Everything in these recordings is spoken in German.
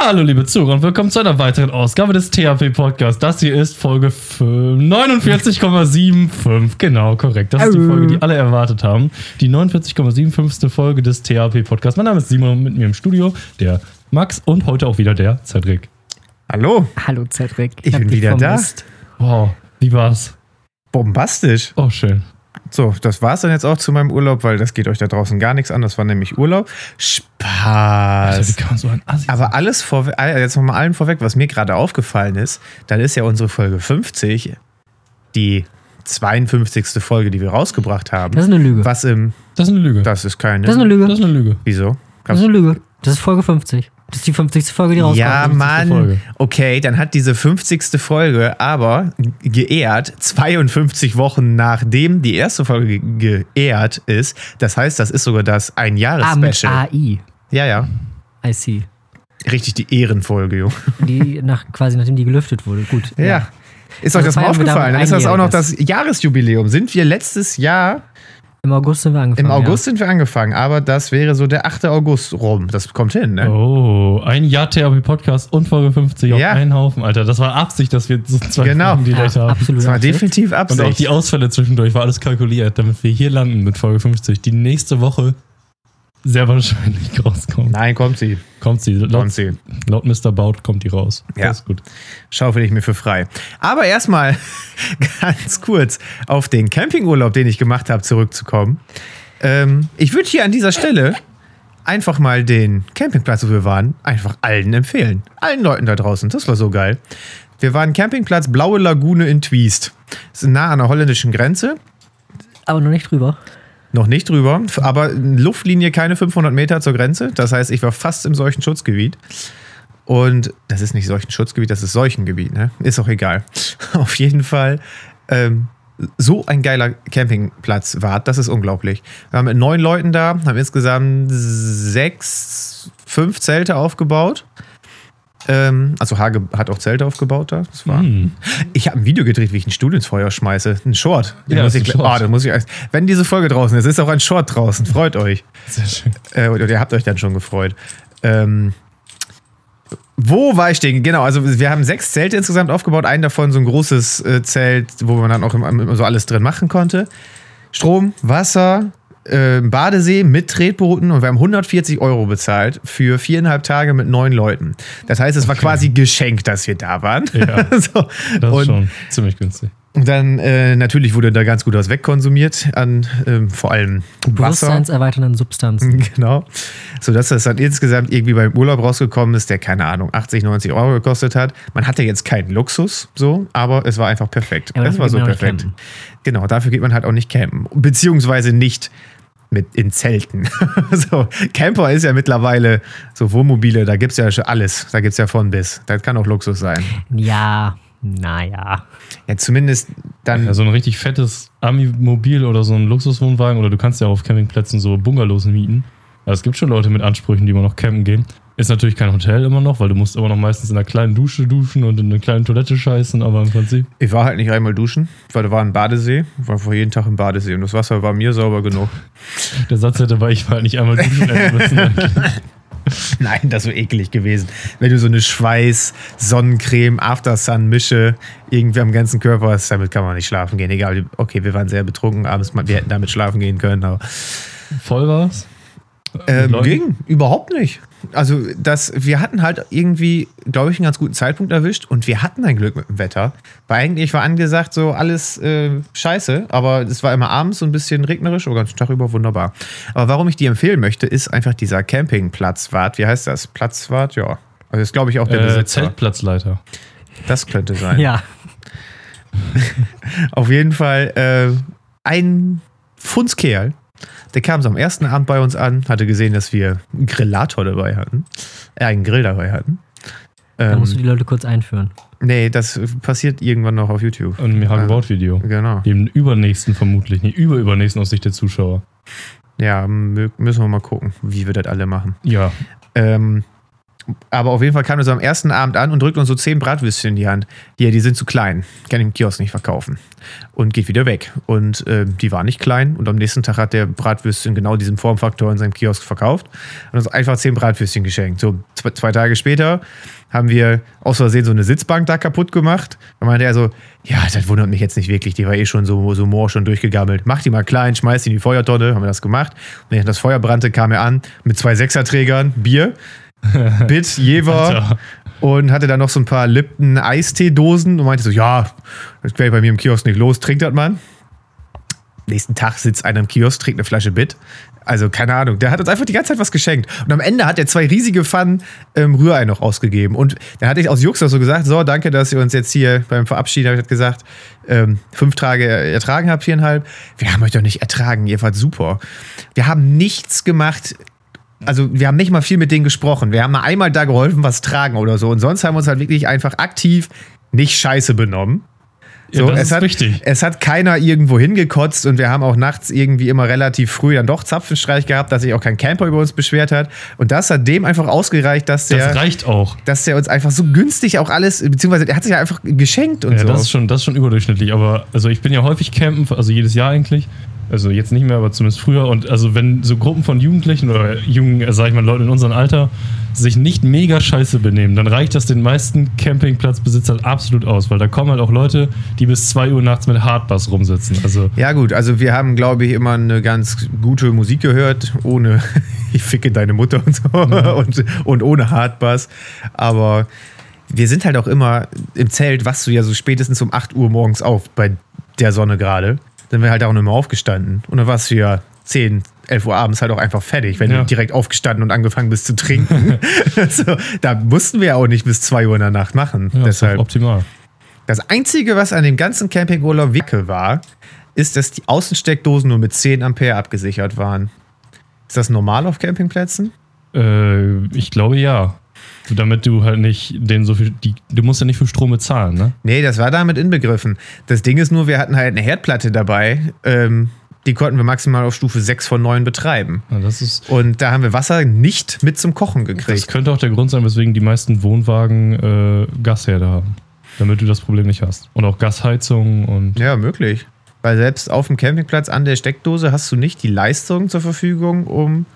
Hallo liebe Zuhörer und willkommen zu einer weiteren Ausgabe des THP Podcasts. Das hier ist Folge 49,75. Genau, korrekt. Das ist die Folge, die alle erwartet haben. Die 49,75. Folge des THP Podcasts. Mein Name ist Simon mit mir im Studio, der Max und heute auch wieder der Cedric. Hallo, Hallo Cedric. ich hab bin wieder vermisst. Wow, wie war's? bombastisch. Oh, schön. So, das war's dann jetzt auch zu meinem Urlaub, weil das geht euch da draußen gar nichts an. Das war nämlich Urlaub. Alter, wie Spaß. kann man so ein Assi? Aber alles vorweg, jetzt nochmal allen vorweg, was mir gerade aufgefallen ist, dann ist ja unsere Folge 50 die 52. Folge, die wir rausgebracht haben. Das ist eine Lüge. was im, Das ist eine Lüge. das ist keine. Das ist eine Lüge. Das ist eine Lüge. Wieso? Das ist eine Lüge. Das ist Folge 50. Das ist die 50. Folge, die rauskommt. Ja, 50. Mann. Folge. Okay, dann hat diese 50. Folge aber geehrt 52 Wochen nachdem die erste Folge ge geehrt ist. Das heißt, das ist sogar das Ah, mit Ein-Jahres-Special. AI. Ja, ja. I see. Richtig die Ehrenfolge, Junge. Die nach, quasi nachdem die gelüftet wurde. Gut. Ja. Ist euch Also das mal feiern wir aufgefallen? Dann ist das auch noch das. Jahresjubiläum. Sind wir letztes Jahr, Im August sind wir angefangen. im August sind wir angefangen, aber das wäre so der 8. August rum. Das kommt hin, ne? Oh, ein Jahr THP Podcast und Folge 50 auf Ja. einen Haufen, Alter. Das war Absicht, dass wir so zwei Genau. Folgen Ja. direkt Ja, haben. absolut. Das war Absicht. definitiv Und auch Absicht. die Ausfälle zwischendurch war alles kalkuliert, damit wir hier landen mit Folge 50. Die nächste Woche sehr wahrscheinlich rauskommt. Nein, kommt sie. Kommt sie. Laut, Kommt sie. laut Mr. Baut kommt die raus. Ja. Das ist gut. Schaufel ich mir für frei. Aber erstmal ganz kurz auf den Campingurlaub, den ich gemacht habe, zurückzukommen. Ähm, ich würde hier an dieser Stelle einfach mal den Campingplatz, wo wir waren, einfach allen empfehlen. Allen Leuten da draußen. Das war so geil. Wir waren Campingplatz Blaue Lagune in Twiest. Das ist nah an der holländischen Grenze. Aber noch nicht drüber. Noch nicht drüber, aber Luftlinie keine 500 Meter zur Grenze. Das heißt, ich war fast im Seuchenschutzgebiet. Und das ist nicht Seuchenschutzgebiet, das ist Seuchengebiet, ne? Ist auch egal. Auf jeden Fall, ähm, so ein geiler Campingplatz war, das ist unglaublich. Wir waren mit neun Leuten da, haben insgesamt sechs, fünf Zelte aufgebaut. Ähm, also Hage hat auch Zelte aufgebaut da. Das war, Hm. ich habe ein Video gedreht, wie ich ein Stuhl ins Feuer schmeiße. Ein Short. Den Ja, muss ich, Short. Oh, muss ich, wenn diese Folge draußen ist, ist auch ein Short draußen. Freut euch. Sehr schön. Äh, oder ihr habt euch dann schon gefreut. Ähm, wo war ich denn? Genau, also wir haben sechs Zelte insgesamt aufgebaut. Ein davon so ein großes äh, Zelt, wo man dann auch immer, immer so alles drin machen konnte. Strom, Wasser, äh, Badesee mit Tretbooten und wir haben 140 Euro bezahlt für viereinhalb Tage mit neun Leuten. Das heißt, es war quasi geschenkt, dass wir da waren. Ja. so. Das und ist schon ziemlich günstig. dann äh, natürlich wurde da ganz gut was wegkonsumiert an ähm, vor allem Wasser. Bewusstseinserweiternden Substanzen. Genau. So dass das dann insgesamt irgendwie beim Urlaub rausgekommen ist, der, keine Ahnung, 80, 90 Euro gekostet hat. Man hatte jetzt keinen Luxus, so, aber es war einfach perfekt. Ja, es war so perfekt. Genau, dafür geht man halt auch nicht campen. Beziehungsweise nicht mit in Zelten. so, Camper ist ja mittlerweile so Wohnmobile, da gibt es ja schon alles. Da gibt es ja von bis. Das kann auch Luxus sein. Ja, naja. Ja, zumindest dann. Ja, so ein richtig fettes Ami-Mobil oder so ein Luxuswohnwagen oder du kannst ja auf Campingplätzen so Bungalows mieten. Also es gibt schon Leute mit Ansprüchen, die immer noch campen gehen. Ist natürlich kein Hotel immer noch, weil du musst immer noch meistens in einer kleinen Dusche duschen und in einer kleinen Toilette scheißen, aber im Prinzip. Ich war halt nicht einmal duschen, weil da war ein Badesee. Ich war vor jeden Tag im Badesee und das Wasser war mir sauber genug. Der Satz hätte bei ich war halt nicht einmal duschen müssen. Nein, das wäre eklig gewesen. Wenn du so eine Schweiß, Sonnencreme, Aftersun-Mische irgendwie am ganzen Körper hast, damit kann man nicht schlafen gehen. Egal, okay, wir waren sehr betrunken abends, wir hätten damit schlafen gehen können, aber Voll war's. Ähm, ging überhaupt nicht. Also, das, wir hatten halt irgendwie, glaube ich, einen ganz guten Zeitpunkt erwischt und wir hatten ein Glück mit dem Wetter. Weil eigentlich war angesagt, so alles äh, scheiße, aber es war immer abends so ein bisschen regnerisch, oder ganzen Tag über wunderbar. Aber warum ich die empfehlen möchte, ist einfach dieser Campingplatzwart. Wie heißt das? Platzwart? Ja. Also, das ist, glaube ich, auch der Äh, Besitzer. Zeltplatzleiter. Das könnte sein. Ja. Auf jeden Fall äh, ein Fundskerl. Der kam so am ersten Abend bei uns an, hatte gesehen, dass wir einen Grillator dabei hatten. Äh, einen Grill dabei hatten. Da Ähm, musst du die Leute kurz einführen. nee, das passiert irgendwann noch auf YouTube. Und ein Hagebaut-Video. Genau. Dem übernächsten vermutlich. Nee, überübernächsten aus Sicht der Zuschauer. Ja, müssen wir mal gucken, wie wir das alle machen. Ja. Ähm, Aber auf jeden Fall kam er so am ersten Abend an und drückt uns so zehn Bratwürstchen in die Hand. Hier, die sind zu klein, kann im Kiosk nicht verkaufen. Und geht wieder weg. Und äh, die waren nicht klein. Und am nächsten Tag hat der Bratwürstchen genau diesen Formfaktor in seinem Kiosk verkauft und uns einfach zehn Bratwürstchen geschenkt. So zwei, zwei Tage später haben wir aus Versehen so eine Sitzbank da kaputt gemacht. Da meinte er so, ja, das wundert mich jetzt nicht wirklich, die war eh schon so, so morsch und durchgegammelt. Mach die mal klein, schmeiß die in die Feuertonne, haben wir das gemacht. Und während das Feuer brannte, kam er an mit zwei Sechserträgern, Bier, Bit, Jever und hatte dann noch so ein paar Lipton Eistee-Dosen und meinte so, ja, das wäre bei mir im Kiosk nicht los, trinkt das man. Nächsten Tag sitzt einer im Kiosk, trinkt eine Flasche Bit. Also keine Ahnung, der hat uns einfach die ganze Zeit was geschenkt. Und am Ende hat er zwei riesige Pfannen ähm, Rührei noch ausgegeben. Und dann hatte ich aus Jux so gesagt, so, danke, dass ihr uns jetzt hier beim Verabschieden, habe ich gesagt, ähm, fünf Tage ertragen habt, viereinhalb. Wir haben euch doch nicht ertragen, ihr wart super. Wir haben nichts gemacht, also wir haben nicht mal viel mit denen gesprochen. Wir haben mal einmal da geholfen, was tragen oder so. Und sonst haben wir uns halt wirklich einfach aktiv nicht scheiße benommen. Ja, So, das es, ist hat, wichtig. es hat keiner irgendwo hingekotzt und wir haben auch nachts irgendwie immer relativ früh dann doch Zapfenstreich gehabt, dass sich auch kein Camper über uns beschwert hat. Und das hat dem einfach ausgereicht, dass der, Das reicht auch. dass der uns einfach so günstig auch alles, beziehungsweise er hat sich ja einfach geschenkt und Ja, so. das ist schon, das ist schon überdurchschnittlich. Aber also ich bin ja häufig campen, also jedes Jahr eigentlich. Also jetzt nicht mehr, aber zumindest früher. Und also wenn so Gruppen von Jugendlichen oder jungen, sag ich mal, Leuten in unserem Alter sich nicht mega scheiße benehmen, dann reicht das den meisten Campingplatzbesitzern absolut aus, weil da kommen halt auch Leute, die bis 2 Uhr nachts mit Hardbass rumsitzen. Also Ja, gut, also wir haben, glaube ich, immer eine ganz gute Musik gehört, ohne Ich ficke deine Mutter und so und, und ohne Hardbass. Aber wir sind halt auch immer im Zelt, wachst du ja so spätestens um 8 Uhr morgens auf bei der Sonne gerade. Dann wir halt auch nicht mehr aufgestanden. Und dann warst du ja 10, 11 Uhr abends halt auch einfach fertig, wenn Ja. du direkt aufgestanden und angefangen bist zu trinken. so, da mussten wir auch nicht bis 2 Uhr in der Nacht machen. ja, Deshalb. doch optimal. Das Einzige, was an dem ganzen Campingurlaub Wicke war, ist, dass die Außensteckdosen nur mit 10 Ampere abgesichert waren. Ist das normal auf Campingplätzen? Äh, ich glaube ja. Damit du halt nicht den so viel. Die, du musst ja nicht für Strom bezahlen, ne? Nee, das war damit inbegriffen. Das Ding ist nur, wir hatten halt eine Herdplatte dabei. Ähm, die konnten wir maximal auf Stufe 6 von 9 betreiben. Ja, das. Und da haben wir Wasser nicht mit zum Kochen Das gekriegt. könnte auch der Grund sein, weswegen die meisten Wohnwagen äh, Gasherde haben. Damit du das Problem nicht hast. Und auch Gasheizung und. Ja, möglich. Weil selbst auf dem Campingplatz an der Steckdose hast du nicht die Leistung zur Verfügung, um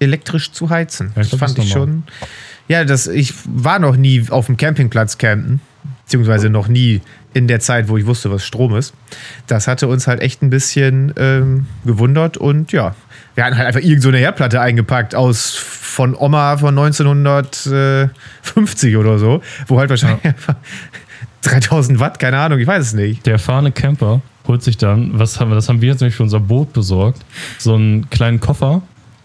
elektrisch zu heizen. Ja, ich das glaub, fand das ich normal. Ja, das, ich war noch nie auf dem Campingplatz campen, beziehungsweise noch nie in der Zeit, wo ich wusste, was Strom ist. Das hatte uns halt echt ein bisschen ähm, gewundert und ja, wir hatten halt einfach irgend so eine Herdplatte eingepackt aus von Oma von 1950 oder so, wo halt wahrscheinlich einfach 3000 Watt, keine Ahnung, ich weiß es nicht. Der erfahrene Camper holt sich dann, was haben wir, das haben wir jetzt nämlich für unser Boot besorgt, so einen kleinen Koffer.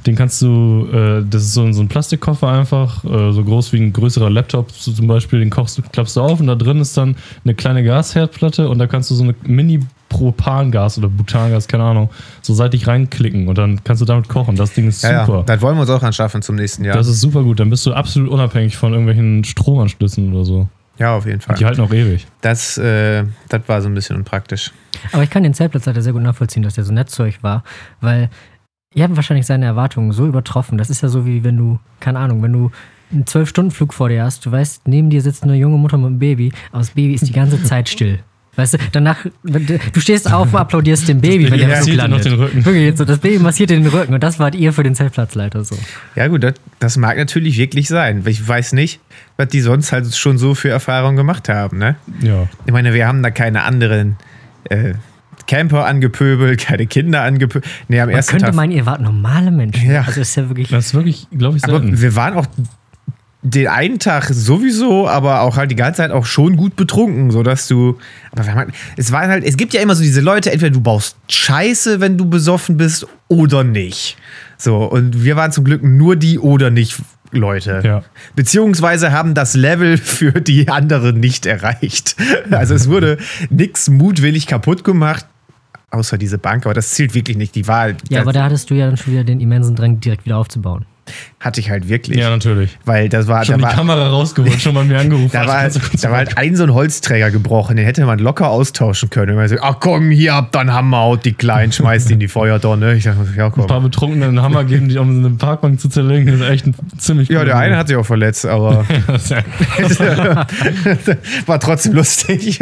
Den kannst du, äh, das ist so ein, so ein Plastikkoffer einfach, äh, so groß wie ein größerer Laptop so zum Beispiel, den kochst du, klappst du auf und da drin ist dann eine kleine Gasherdplatte und da kannst du so eine Mini-Propangas oder Butangas, keine Ahnung, so seitlich reinklicken und dann kannst du damit kochen. Das Ding ist Ja, super. ja, das wollen wir uns auch anschaffen zum nächsten Jahr. Das ist super gut. Dann bist du absolut unabhängig von irgendwelchen Stromanschlüssen oder so. ja, auf jeden Fall. Die halten auch ewig. Das, äh, das war so ein bisschen unpraktisch. Aber ich kann den Zeltplatzleiter sehr gut nachvollziehen, dass der so nett zu euch war, weil ihr habt wahrscheinlich seine Erwartungen so übertroffen. Das ist ja so wie wenn du, keine Ahnung, wenn du einen Zwölf-Stunden-Flug vor dir hast, du weißt, neben dir sitzt eine junge Mutter mit einem Baby, aber das Baby ist die ganze Zeit still. Weißt du, danach, du stehst auf und applaudierst dem Baby, wenn der Flug landet. den Rücken. Wirklich, so, das Baby massiert dir den Rücken und das wart ihr für den Zeltplatzleiter so. Ja, gut, das, das mag natürlich wirklich sein. Ich weiß nicht, was die sonst halt schon so für Erfahrungen gemacht haben, ne? Ja. Ich meine, wir haben da keine anderen äh, Camper angepöbelt, keine Kinder angepöbelt. Nee, am Man ersten könnte Tag. meinen, ihr wart normale Menschen. Ja. Also ist ja wirklich. Das ist wirklich, glaube ich, aber selten. wir waren auch den einen Tag sowieso, aber auch halt die ganze Zeit auch schon gut betrunken, sodass du. Aber wir haben, es war halt, es gibt ja immer so diese Leute, entweder du baust Scheiße, wenn du besoffen bist, oder nicht. So, und wir waren zum Glück nur die oder nicht Leute. Ja. Beziehungsweise haben das Level für die anderen nicht erreicht. Also es wurde nichts mutwillig kaputt gemacht, außer diese Bank, aber das zählt wirklich nicht. Die war. ja, aber da hattest du ja dann schon wieder den immensen Drang, direkt wieder aufzubauen. Hatte ich halt wirklich. Ja, natürlich. Weil das war, Schon da die war, Kamera rausgeholt, schon mal mir angerufen. da Warte, war, kurz da war halt ein so ein Holzträger gebrochen, den hätte man locker austauschen können. Und man so, ach komm, hier habt ihr einen Hammer, haut die Kleinen, schmeißt die in die Feuertonne. Ich dachte, ja ein paar komm. Betrunkene einen Hammer geben, die um eine Parkbank zu zerlegen, das ist echt ein ziemlich Ja, der eine hat sich auch verletzt, aber war trotzdem lustig.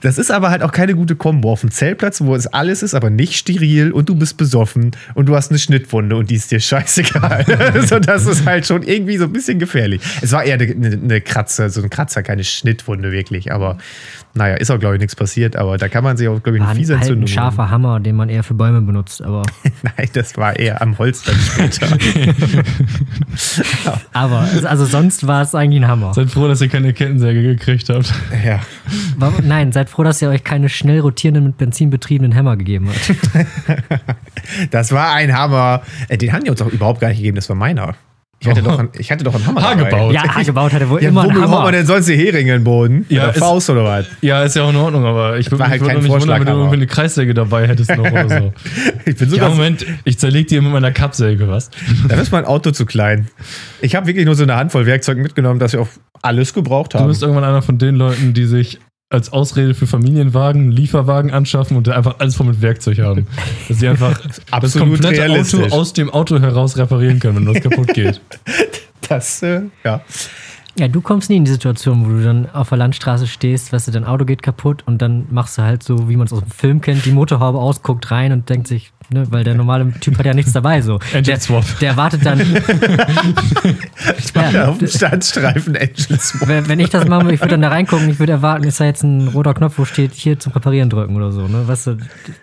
Das ist aber halt auch keine gute Kombo. Auf dem Zeltplatz, wo es alles ist, aber nicht steril und du bist besoffen und du hast eine Schnittwunde und die ist dir scheißegal. so, das ist halt schon irgendwie so ein bisschen gefährlich. Es war eher eine, eine Kratzer, so ein Kratzer, keine Schnittwunde wirklich. Aber naja, ist auch, glaube ich, nichts passiert. Aber da kann man sich auch, glaube ich, eine ein, fiese halt ein Entzündung. scharfer Hammer, den man eher für Bäume benutzt. Aber, Nein, das war eher am Holz dann später. aber also sonst war es eigentlich ein Hammer. Seid froh, dass ihr keine Kettensäge gekriegt habt. ja. War, nein, seid froh, dass ihr euch keine schnell rotierenden, mit Benzin betriebenen Hämmer gegeben hat. Das war ein Hammer. Äh, Den haben die uns auch überhaupt gar nicht gegeben, das war meiner. Ich hatte, doch, einen, ich hatte doch einen Hammer. Haar dabei. gebaut. Ja, gebaut hatte wohl Ja, immer einen Hammer. man denn sonst die Heringe in den Boden? Ja, Ja, ist- Faust oder was? Ja, ist ja auch in Ordnung, aber ich würde War mich halt nicht wundern, wenn du irgendwie eine Kreissäge dabei hättest noch oder so. Ich bin Ja, sogar. Moment, ich zerleg dir mit meiner Kappsäge, was? da ist mein Auto zu klein. Ich habe wirklich nur so eine Handvoll Werkzeug mitgenommen, dass wir auch alles gebraucht Du haben. bist irgendwann einer von den Leuten, die sich als Ausrede für Familienwagen Lieferwagen anschaffen und einfach alles voll mit Werkzeug haben. Dass sie einfach das komplette Auto aus dem Auto heraus reparieren können, wenn das kaputt geht. Das, äh, ja. Ja, du kommst nie in die Situation, wo du dann auf der Landstraße stehst, weißt du, dein Auto geht kaputt und dann machst du halt so, wie man es aus dem Film kennt, die Motorhaube aus, guckt rein und denkt sich, ne, weil der normale Typ hat ja nichts dabei so. Engine der, Swap. der wartet dann. ja. ja, Auf dem Standstreifen Engines. wenn wenn ich das machen würde, ich würde dann da reingucken, ich würde erwarten, ist da jetzt ein roter Knopf, wo steht, hier zum Reparieren drücken oder so, ne? Weißt du,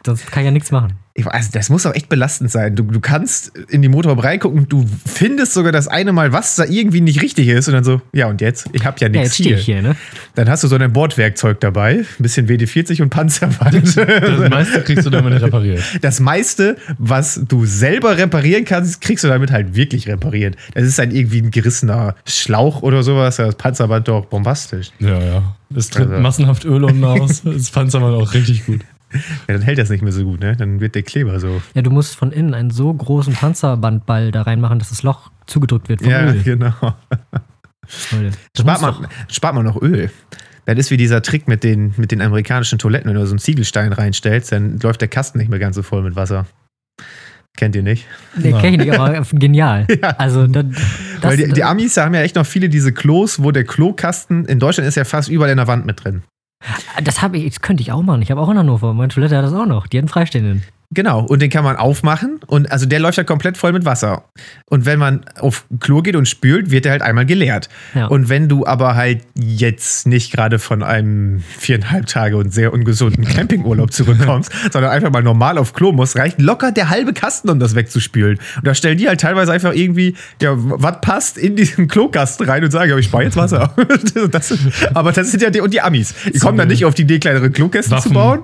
sonst kann ich ja nichts machen. Ich weiß, das muss auch echt belastend sein. Du, du kannst in die Motorhaube reingucken, du findest sogar das eine Mal, was da irgendwie nicht richtig ist und dann so, ja und jetzt? Ich habe ja Ja, nichts jetzt stehe hier. ich hier, ne? Dann hast du so ein Bordwerkzeug dabei, ein bisschen WD-40 und Panzerband. Das meiste kriegst du damit repariert. Das meiste, was du selber reparieren kannst, kriegst du damit halt wirklich repariert. Das ist dann irgendwie ein gerissener Schlauch oder sowas. Das Panzerband doch bombastisch. Ja, ja. Es tritt Also- massenhaft Öl unten aus. Das Panzer war auch richtig gut. Ja, dann hält das nicht mehr so gut, ne? Dann wird der Kleber so. Ja, du musst von innen einen so großen Panzerbandball da reinmachen, dass das Loch zugedrückt wird vom Ja, Öl. genau. Leute. Das Spart man, spart man noch Öl. Das ist wie dieser Trick mit den, mit den amerikanischen Toiletten. Wenn du so einen Ziegelstein reinstellst, dann läuft der Kasten nicht mehr ganz so voll mit Wasser. Kennt ihr nicht? Nee, kenn ich nicht, aber genial. Also, da, das, Weil die, die Amis haben ja echt noch viele diese Klos, wo der Klokasten in Deutschland ist ja fast überall in der Wand mit drin. Das habe ich, das könnte ich auch machen. Ich habe auch in Hannover. Meine Toilette hat das auch noch. Die hat einen Freistehenden. Genau, und den kann man aufmachen und also der läuft ja komplett voll mit Wasser. Und wenn man auf Klo geht und spült, wird der halt einmal geleert. Ja. Und wenn du aber halt jetzt nicht gerade von einem viereinhalb Tage und sehr ungesunden Campingurlaub zurückkommst, sondern einfach mal normal auf Klo musst, reicht locker der halbe Kasten, um das wegzuspülen. Und da stellen die halt teilweise einfach irgendwie, ja, was passt in diesen Klokasten rein und sagen, ja, ich spare jetzt Wasser. das, aber das sind ja die, und die Amis. Die kommen dann nicht auf die Idee, kleinere Klokästen zu bauen.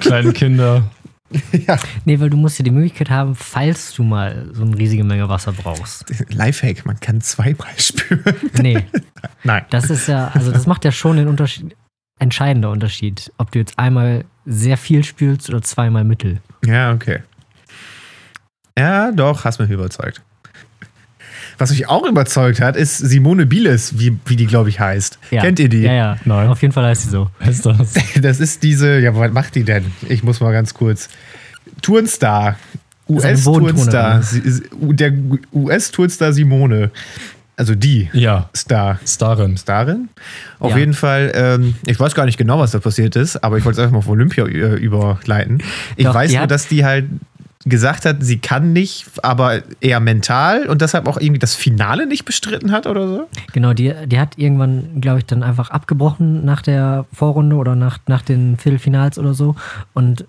Kleine Kinder. Nee, weil du musst ja die Möglichkeit haben, falls du mal so eine riesige Menge Wasser brauchst. Lifehack, man kann zweimal spülen. Nee, Nein. das ist ja, also das macht ja schon den Unterschied, entscheidender Unterschied, ob du jetzt einmal sehr viel spülst oder zweimal mittel. Ja, okay. Ja, doch, hast mich überzeugt. Was mich auch überzeugt hat, ist Simone Bieles, wie, wie die, glaube ich, heißt. Ja. Kennt ihr die? Ja, ja. Nein. Auf jeden Fall heißt sie so. Ist das? Das ist diese, ja, was macht die denn? Ich muss mal ganz kurz. Turnstar. US-Turnstar. Der US-Turnstar Simone. Also die Ja, Star. Starin. Starin. Auf Ja. jeden Fall, ähm, ich weiß gar nicht genau, was da passiert ist, aber ich wollte es einfach mal auf Olympia äh, überleiten. Ich Doch, weiß nur, dass die halt gesagt hat, sie kann nicht, aber eher mental und deshalb auch irgendwie das Finale nicht bestritten hat oder so. Genau, die, die hat irgendwann, glaube ich, dann einfach abgebrochen nach der Vorrunde oder nach, nach den Viertelfinals oder so und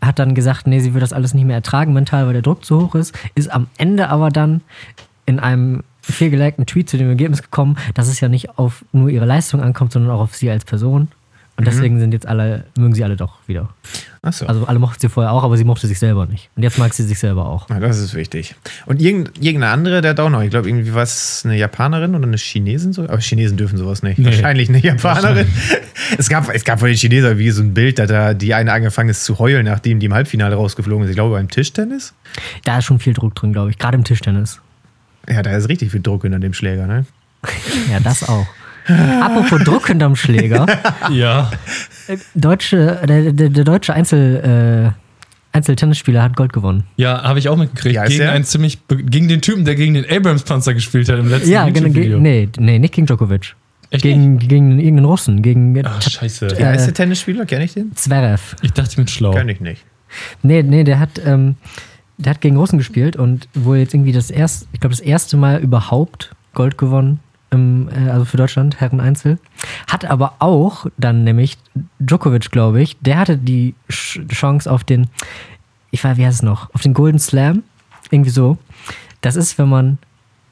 hat dann gesagt, nee, sie will das alles nicht mehr ertragen mental, weil der Druck zu hoch ist, ist am Ende aber dann in einem fehlgelegten Tweet zu dem Ergebnis gekommen, dass es ja nicht auf nur ihre Leistung ankommt, sondern auch auf sie als Person. Und deswegen sind jetzt alle, mögen sie alle doch wieder. Achso. Also alle mochten sie vorher auch, aber sie mochte sich selber nicht. Und jetzt mag sie sich selber auch. Ja, das ist wichtig. Und irgend, irgendeine andere, der hat auch noch, ich glaube, irgendwie was, eine Japanerin oder eine Chinesin so. Aber Chinesen dürfen sowas nicht. Nee. Wahrscheinlich eine Japanerin. es, gab, es gab von den Chinesen wie so ein Bild, da da die eine angefangen ist zu heulen, nachdem die im Halbfinale rausgeflogen ist. Ich glaube, beim Tischtennis. Da ist schon viel Druck drin, glaube ich. Gerade im Tischtennis. Ja, da ist richtig viel Druck hinter dem Schläger, ne? Ja, das auch. Apropos Druck hinterm Schläger. Ja. Deutsche, der, der, der deutsche Einzel, äh, Einzeltennisspieler hat Gold gewonnen. Ja, habe ich auch mitgekriegt. Heißt gegen einen ziemlich, gegen den Typen, der gegen den Abrams-Panzer gespielt hat im letzten Ja, genau. YouTube-Video. Nee, nee, nicht gegen Djokovic. Echt Gegen, gegen irgendeinen Russen. Gegen Ach, scheiße. Äh, der Tennisspieler? Kenn ich den? Zverev. Ich dachte, ich bin schlau. Kenn ich nicht. Nee, nee, der hat, ähm, der hat gegen Russen gespielt und wohl jetzt irgendwie das erste, ich glaube, das erste Mal überhaupt Gold gewonnen, im, äh, also für Deutschland, Herren Einzel. Hat aber auch dann nämlich Djokovic, glaube ich, der hatte die Sch Chance auf den, ich weiß, wie heißt es noch, auf den Golden Slam. Irgendwie so. Das ist, wenn man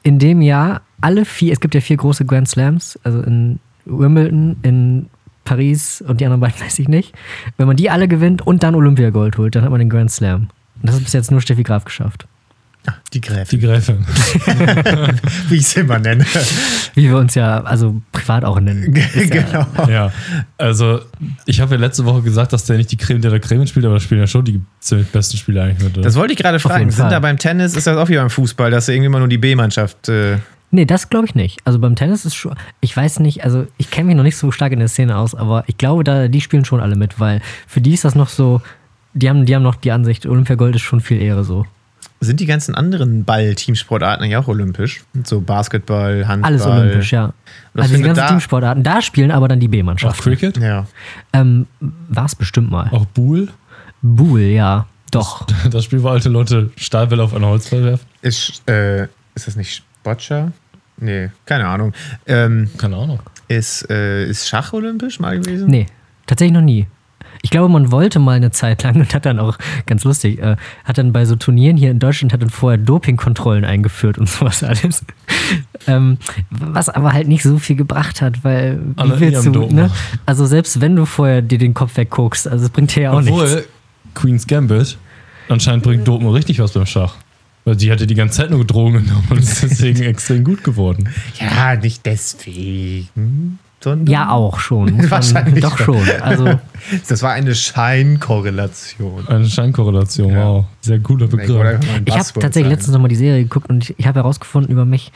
in dem Jahr alle vier, es gibt ja vier große Grand Slams, also in Wimbledon, in Paris und die anderen beiden weiß ich nicht. Wenn man die alle gewinnt und dann Olympiagold holt, dann hat man den Grand Slam. Und das hat bis jetzt nur Steffi Graf geschafft. Ah, die Die Gräfin, Gräfin. wie ich sie immer nenne. Wie wir uns ja also privat auch nennen. Ist ja, genau. ja. Also, ich habe ja letzte Woche gesagt, dass der nicht die Creme der der Creme spielt, aber da spielen ja schon die ziemlich besten Spieler eigentlich mit. oder? Das wollte ich gerade fragen. Sind da beim Tennis, ist das auch wie beim Fußball, dass da irgendwie immer nur die B-Mannschaft. Äh, Nee, das glaube ich nicht. Also beim Tennis ist schon, ich weiß nicht, also ich kenne mich noch nicht so stark in der Szene aus, aber ich glaube, da, die spielen schon alle mit, weil für die ist das noch so, die haben, die haben noch die Ansicht, Olympiagold ist schon viel Ehre so. Sind die ganzen anderen Ball-Teamsportarten eigentlich auch olympisch? So Basketball, Handball. Alles olympisch, ja. Was Also die ganzen da- Teamsportarten, da spielen aber dann die auch B-Mannschaften. Cricket? Ja. Ähm, War es bestimmt mal. Auch Buhl? Buhl, ja. Doch. Das Spiel, wo alte Leute Stahlbälle auf einen Holzball werfen? Ist, äh, ist das nicht Boccia? Nee, keine Ahnung. Ähm, Keine Ahnung. ist, äh, ist Schach olympisch mal gewesen? Nee, tatsächlich noch nie. Ich glaube, man wollte mal eine Zeit lang und hat dann auch, ganz lustig, äh, hat dann bei so Turnieren hier in Deutschland hat dann vorher Dopingkontrollen eingeführt und sowas alles. ähm, was aber halt nicht so viel gebracht hat, weil Alle wie willst du, ne? Also selbst wenn du vorher dir den Kopf wegguckst, also es bringt dir ja auch nichts. Obwohl, Queen's Gambit, anscheinend bringt Dopen richtig was beim Schach. Weil die hatte die ganze Zeit nur Drogen genommen und ist deswegen extrem gut geworden. Ja, nicht deswegen. Sondern Ja, auch schon. Wahrscheinlich doch schon. Also Das war eine Scheinkorrelation. Eine Scheinkorrelation, Ja. wow. Sehr wollte Begriff. Ich habe tatsächlich letztens nochmal die Serie geguckt und ich, ich habe herausgefunden über mich.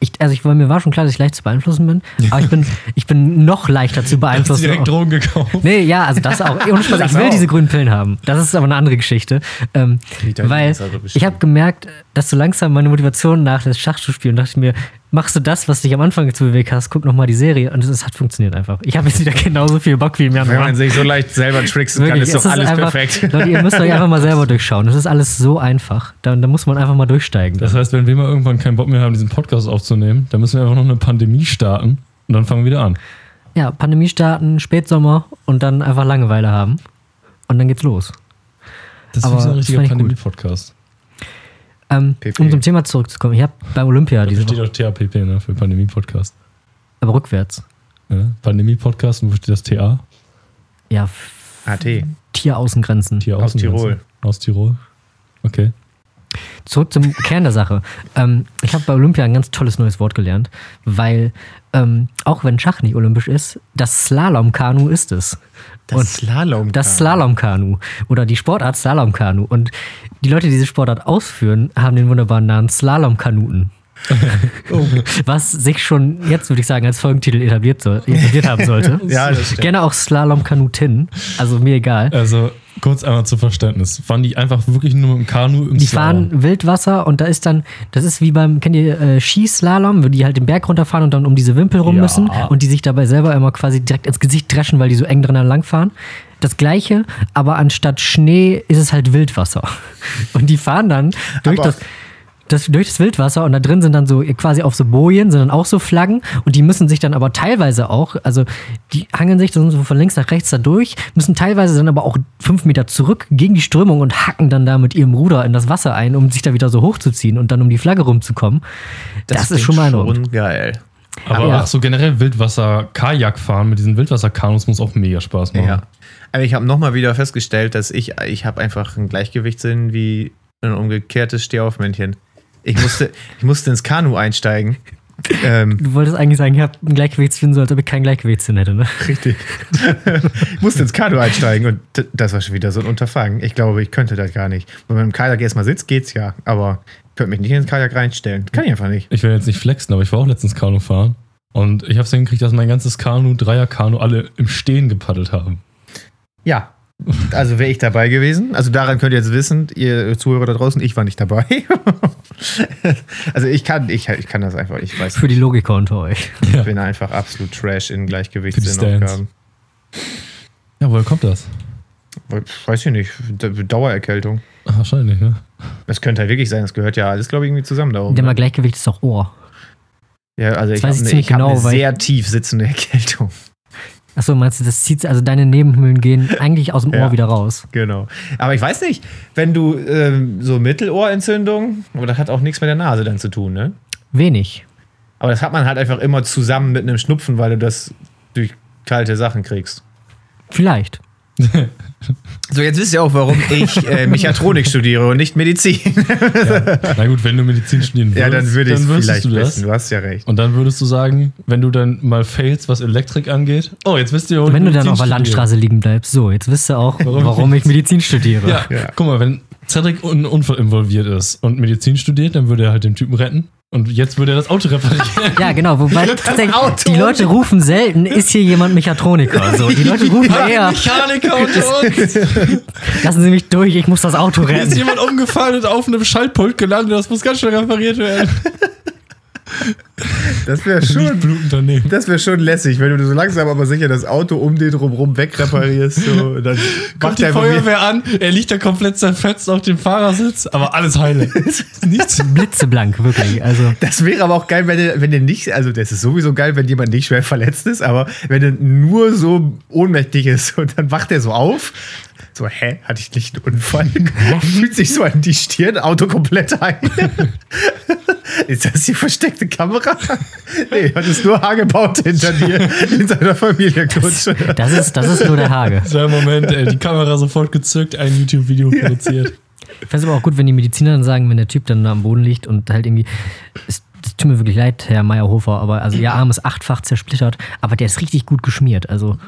Ich, also ich, mir war schon klar, dass ich leicht zu beeinflussen bin, aber ich bin, ich bin noch leichter zu Hast du beeinflussen. direkt Drogen gekauft? Nee, ja, also das auch. Ohne Spaß, Das ich will auch. diese grünen Pillen haben. Das ist aber eine andere Geschichte. Ähm, weil ich habe gemerkt, dass so langsam meine Motivation nachlässt, Schach zu spielen. dachte ich mir, machst du das, was dich am Anfang dazu bewegt hast, guck nochmal die Serie. Und es hat funktioniert einfach. Ich habe jetzt wieder genauso viel Bock wie im Wenn Januar. man sich so leicht selber tricksen kann, ist doch alles einfach, perfekt. Leute, ihr müsst euch einfach mal selber durchschauen. Das ist alles so einfach. Da, da muss man einfach mal durchsteigen. Das heißt, wenn wir mal irgendwann keinen Bock mehr haben, diesen Podcast aufzunehmen, dann müssen wir einfach noch eine Pandemie starten und dann fangen wir wieder an. Ja, Pandemie starten, Spätsommer und dann einfach Langeweile haben. Und dann geht's los. Das ist Aber wie so ein richtiger. Pandemie-Podcast. Ähm, um zum Thema zurückzukommen, ich habe bei Olympia Da diese steht Woche, auch TAPP, ne, für Pandemie-Podcast. aber rückwärts. Ja? Pandemie-Podcast, und wo steht das TA? Ja, AT. Tieraußengrenzen. Tier Aus Tirol. Aus Tirol. Okay. Zurück zum Kern der Sache. Ähm, ich habe bei Olympia ein ganz tolles neues Wort gelernt, weil ähm, auch wenn Schach nicht olympisch ist, das Slalomkanu ist es. Das Slalom. Das Slalomkanu oder die Sportart Slalomkanu. Und die Leute, die diese Sportart ausführen, haben den wunderbaren Namen Slalomkanuten. Was sich schon jetzt, würde ich sagen, als Folgentitel etabliert, soll, etabliert haben sollte. Ja, das stimmt. Gerne auch Slalomkanutin. Also mir egal. Also, kurz einmal zum Verständnis. Fahren die einfach wirklich nur mit dem Kanu im Die Slalom? fahren Wildwasser und da ist dann, das ist wie beim, kennt ihr äh, Skislalom, wo die halt den Berg runterfahren und dann um diese Wimpel rum Ja. müssen und die sich dabei selber immer quasi direkt ins Gesicht dreschen, weil die so eng dran langfahren. Das gleiche, aber anstatt Schnee ist es halt Wildwasser. Und die fahren dann durch Aber- das, das, durch das Wildwasser und da drin sind dann so quasi auf so Bojen, sind dann auch so Flaggen und die müssen sich dann aber teilweise auch, also die hangeln sich dann so von links nach rechts da durch, müssen teilweise dann aber auch fünf Meter zurück gegen die Strömung und hacken dann da mit ihrem Ruder in das Wasser ein, um sich da wieder so hochzuziehen und dann um die Flagge rumzukommen. Das, ist klingt schon beeindruckend. Schon geil. Aber Ja. auch so generell Wildwasser-Kajak fahren mit diesen Wildwasserkanus muss auch mega Spaß machen. Ja. Aber ich habe nochmal wieder festgestellt, dass ich, ich habe einfach einen Gleichgewichtssinn wie ein umgekehrtes Stehaufmännchen. Ich musste, ich musste ins Kanu einsteigen. Ähm, Du wolltest eigentlich sagen, ich habe ein Gleichgewichtssinn, so als ob ich keinen Gleichgewichtssinn hätte, ne? richtig. ich musste ins Kanu einsteigen und das war schon wieder so ein Unterfangen. Ich glaube, ich könnte das gar nicht. Wenn man im Kajak erstmal sitzt, geht's ja. Aber könnte mich nicht ins Kajak reinstellen. Kann ich einfach nicht. Ich will jetzt nicht flexen, aber ich war auch letztens Kanu fahren. Und ich habe es hingekriegt, dass mein ganzes Kanu, Dreier-Kanu, alle im Stehen gepaddelt haben. Ja. Also wäre ich dabei gewesen. Also daran könnt ihr jetzt wissen, ihr Zuhörer da draußen, ich war nicht dabei. also ich kann, ich, ich kann das einfach, ich weiß Für die Logiker unter euch. Ich bin einfach absolut Trash in Gleichgewichtsinnaufgaben. Ja, woher kommt das? Weiß ich nicht. Dauererkältung. Ach, wahrscheinlich, ne? Das könnte halt wirklich sein. Das gehört ja alles, glaube ich, irgendwie zusammen darum. Der mal Gleichgewicht ist doch Ohr. Ja, also ich weiß habe ich eine, ich hab genau, eine weil sehr tief sitzende Erkältung. Achso, meinst du, das zieht, also deine Nebenhöhlen gehen eigentlich aus dem Ohr Ja. wieder raus? Genau. Aber ich weiß nicht, wenn du ähm, so Mittelohrentzündung, aber das hat auch nichts mit der Nase dann zu tun, ne? Wenig. Aber das hat man halt einfach immer zusammen mit einem Schnupfen, weil du das durch kalte Sachen kriegst. Vielleicht. So, jetzt wisst ihr auch, warum ich äh, Mechatronik studiere und nicht Medizin. Ja. Na gut, wenn du Medizin studieren würdest, ja, dann würde ich vielleicht du das. wissen. Du hast ja recht. Und dann würdest du sagen, wenn du dann mal failst, was Elektrik angeht, oh, jetzt wisst ihr, warum Wenn du dann auf der. Landstraße liegen bleibst, so, jetzt wisst ihr auch, Warum warum, ich- ich Medizin studiere. Ja, Ja. guck mal, wenn Cedric in einen Unfall involviert ist und Medizin studiert, dann würde er halt den Typen retten. Und jetzt würde er das Auto reparieren. Ja, genau, wobei tatsächlich, die Leute rufen selten, ist hier jemand Mechatroniker? So, die Leute rufen eher, Mechaniker unter uns. lassen Sie mich durch, ich muss das Auto Hier ist retten. jemand umgefallen und auf einem Schaltpult gelandet. Das muss ganz schnell repariert werden. Das wäre schon, das wäre schon lässig, wenn du so langsam aber sicher das Auto um den drumherum wegreparierst. So, dann Kommt die Feuerwehr an, er liegt da komplett zerfetzt auf dem Fahrersitz, aber alles heile. Nichts. Blitzeblank, wirklich. Also, Das wäre aber auch geil, wenn der, wenn der nicht, also das ist sowieso geil, wenn jemand nicht schwer verletzt ist, aber wenn er nur so ohnmächtig ist und dann wacht er so auf. So, hä, hatte ich nicht einen Unfall? Fühlt sich so an die Stirn, Auto komplett ein. Ist das die versteckte Kamera? Nee, hat es nur Hagebaut hinter dir in seiner Familienkutsche. das ist, das ist nur der Hage. So ein Moment, ey, die Kamera sofort gezückt, ein YouTube-Video produziert. Ich finde es aber auch gut, wenn die Mediziner dann sagen, wenn der Typ dann da am Boden liegt und halt irgendwie. Es, es tut mir wirklich leid, Herr Meyerhofer, aber also Ihr Arm ist achtfach zersplittert, aber der ist richtig gut geschmiert. Also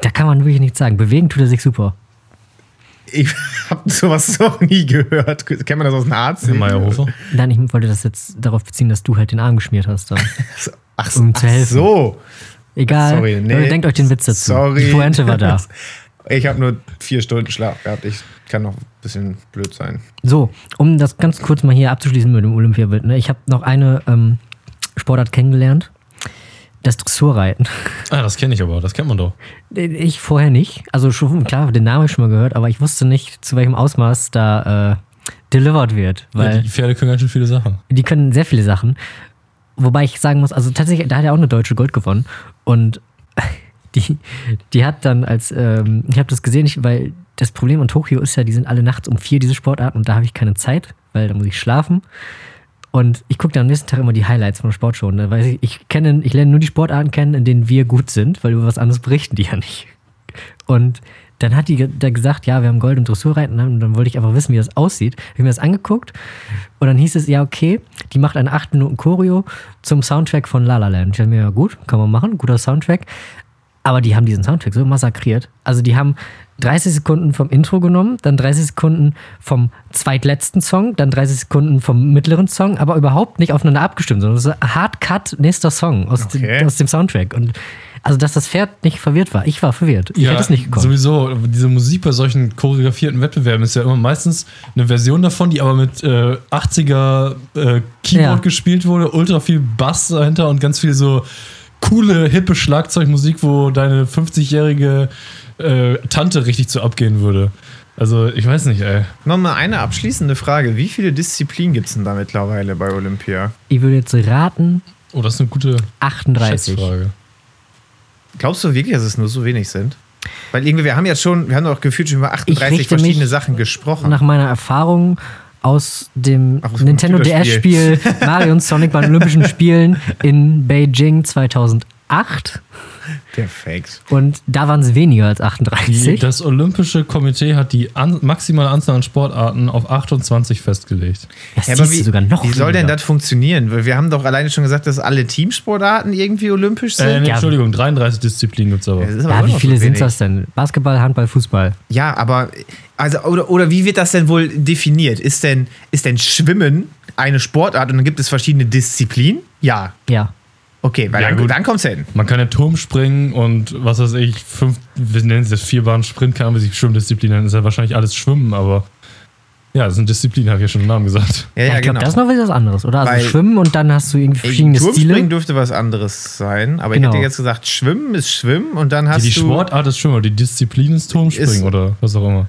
da kann man wirklich nichts sagen. Bewegen tut er sich super. Ich habe sowas noch nie gehört. Kennt man das aus dem Arzt? Herr Meyerhofer. Nein, ich wollte das jetzt darauf beziehen, dass du halt den Arm geschmiert hast. Dann. Ach, Um ach so. Egal. Sorry, nee. Denkt euch den Witz dazu. Sorry. Die Pointe war da. Ich habe nur vier Stunden Schlaf gehabt. Ich kann noch ein bisschen blöd sein. So, um das ganz kurz mal hier abzuschließen mit dem Olympiabild. Ne? Ich habe noch eine ähm, Sportart kennengelernt. Das Dressurreiten. Ah, das kenne ich aber, das kennt man doch. Ich vorher nicht. Also schon, klar, den Namen schon mal gehört, aber ich wusste nicht, zu welchem Ausmaß da äh, delivered wird. Ja, Weil die Pferde können ganz schön viele Sachen. die können sehr viele Sachen. Wobei ich sagen muss, also tatsächlich, da hat er auch eine deutsche Gold gewonnen. Und die, die hat dann als, ähm, ich habe das gesehen, ich, weil das Problem an Tokio ist ja, die sind alle nachts um vier, diese Sportarten, und da habe ich keine Zeit, weil da muss ich schlafen. Und ich gucke dann am nächsten Tag immer die Highlights von Sportshow. Ne? Weil ich, ich kenne, ich lerne nur die Sportarten kennen, in denen wir gut sind, weil über was anderes berichten die ja nicht. Und dann hat die da gesagt, ja, wir haben Gold und Dressurreiten. ne? Und dann wollte ich einfach wissen, wie das aussieht. Habe ich mir das angeguckt. Und dann hieß es, ja, okay, die macht eine 8 Minuten Choreo zum Soundtrack von La La Land. Ich dachte mir, ja gut, kann man machen, guter Soundtrack. Aber die haben diesen Soundtrack so massakriert. Also die haben 30 Sekunden vom Intro genommen, dann 30 Sekunden vom zweitletzten Song, dann 30 Sekunden vom mittleren Song, aber überhaupt nicht aufeinander abgestimmt, sondern ein Hard Cut, nächster Song aus, Okay. dem, aus dem Soundtrack. Und also, dass das Pferd nicht verwirrt war. Ich war verwirrt. Ich hätte es nicht gekonnt. Sowieso, diese Musik bei solchen choreografierten Wettbewerben ist ja immer meistens eine Version davon, die aber mit äh, 80er äh, Keyboard Ja. gespielt wurde, ultra viel Bass dahinter und ganz viel so coole, hippe Schlagzeugmusik, wo deine 50-jährige äh, Tante richtig zu abgehen würde. Also, ich weiß nicht, ey. Nochmal eine abschließende Frage. Wie viele Disziplinen gibt es denn da mittlerweile bei Olympia? Ich würde jetzt raten, Oh, das ist eine gute 38. Schätzfrage. Glaubst du wirklich, dass es nur so wenig sind? Weil irgendwie, wir haben jetzt schon, wir haben doch gefühlt schon über 38 richte verschiedene mich Sachen gesprochen. Nach meiner Erfahrung aus dem Ach, Nintendo. DS-Spiel Mario und Sonic bei den Olympischen Spielen in Beijing 2008. acht Perfekt. und da waren es weniger als Die, 38. das Olympische Komitee hat die an, maximale Anzahl an Sportarten auf 28 festgelegt. Das Ja, aber wie, sogar noch wie soll denn das funktionieren? Weil Wir haben doch alleine schon gesagt, dass alle Teamsportarten irgendwie olympisch sind. Äh, nee, Ja. Entschuldigung, 33 Disziplinen gibt es aber. Ja, wie viele so sind das denn? Basketball, Handball, Fußball. Ja, aber also oder, oder wie wird das denn wohl definiert? Ist denn ist denn Schwimmen eine Sportart und dann gibt es verschiedene Disziplinen? Ja. Ja. Okay, weil Ja, dann, gut. dann kommt's hin. Man kann ja Turm springen und was weiß ich, fünf, wir nennen es jetzt vierbahn Sprint, kann man sich Schwimmdisziplinen nennen, ist ja wahrscheinlich alles Schwimmen, aber ja, das sind Disziplinen, habe ich ja schon im Namen gesagt. Ja, Ja, ich glaube, genau. das ist noch was anderes, oder? Also Weil- Schwimmen und dann hast du irgendwie verschiedene Turmspringen Stile. dürfte was anderes sein, aber Genau. ich hätte jetzt gesagt, Schwimmen ist Schwimmen und dann hast Die, die du. Sportart ist Schwimmen, die Disziplin ist Turmspringen Ist- oder was auch immer.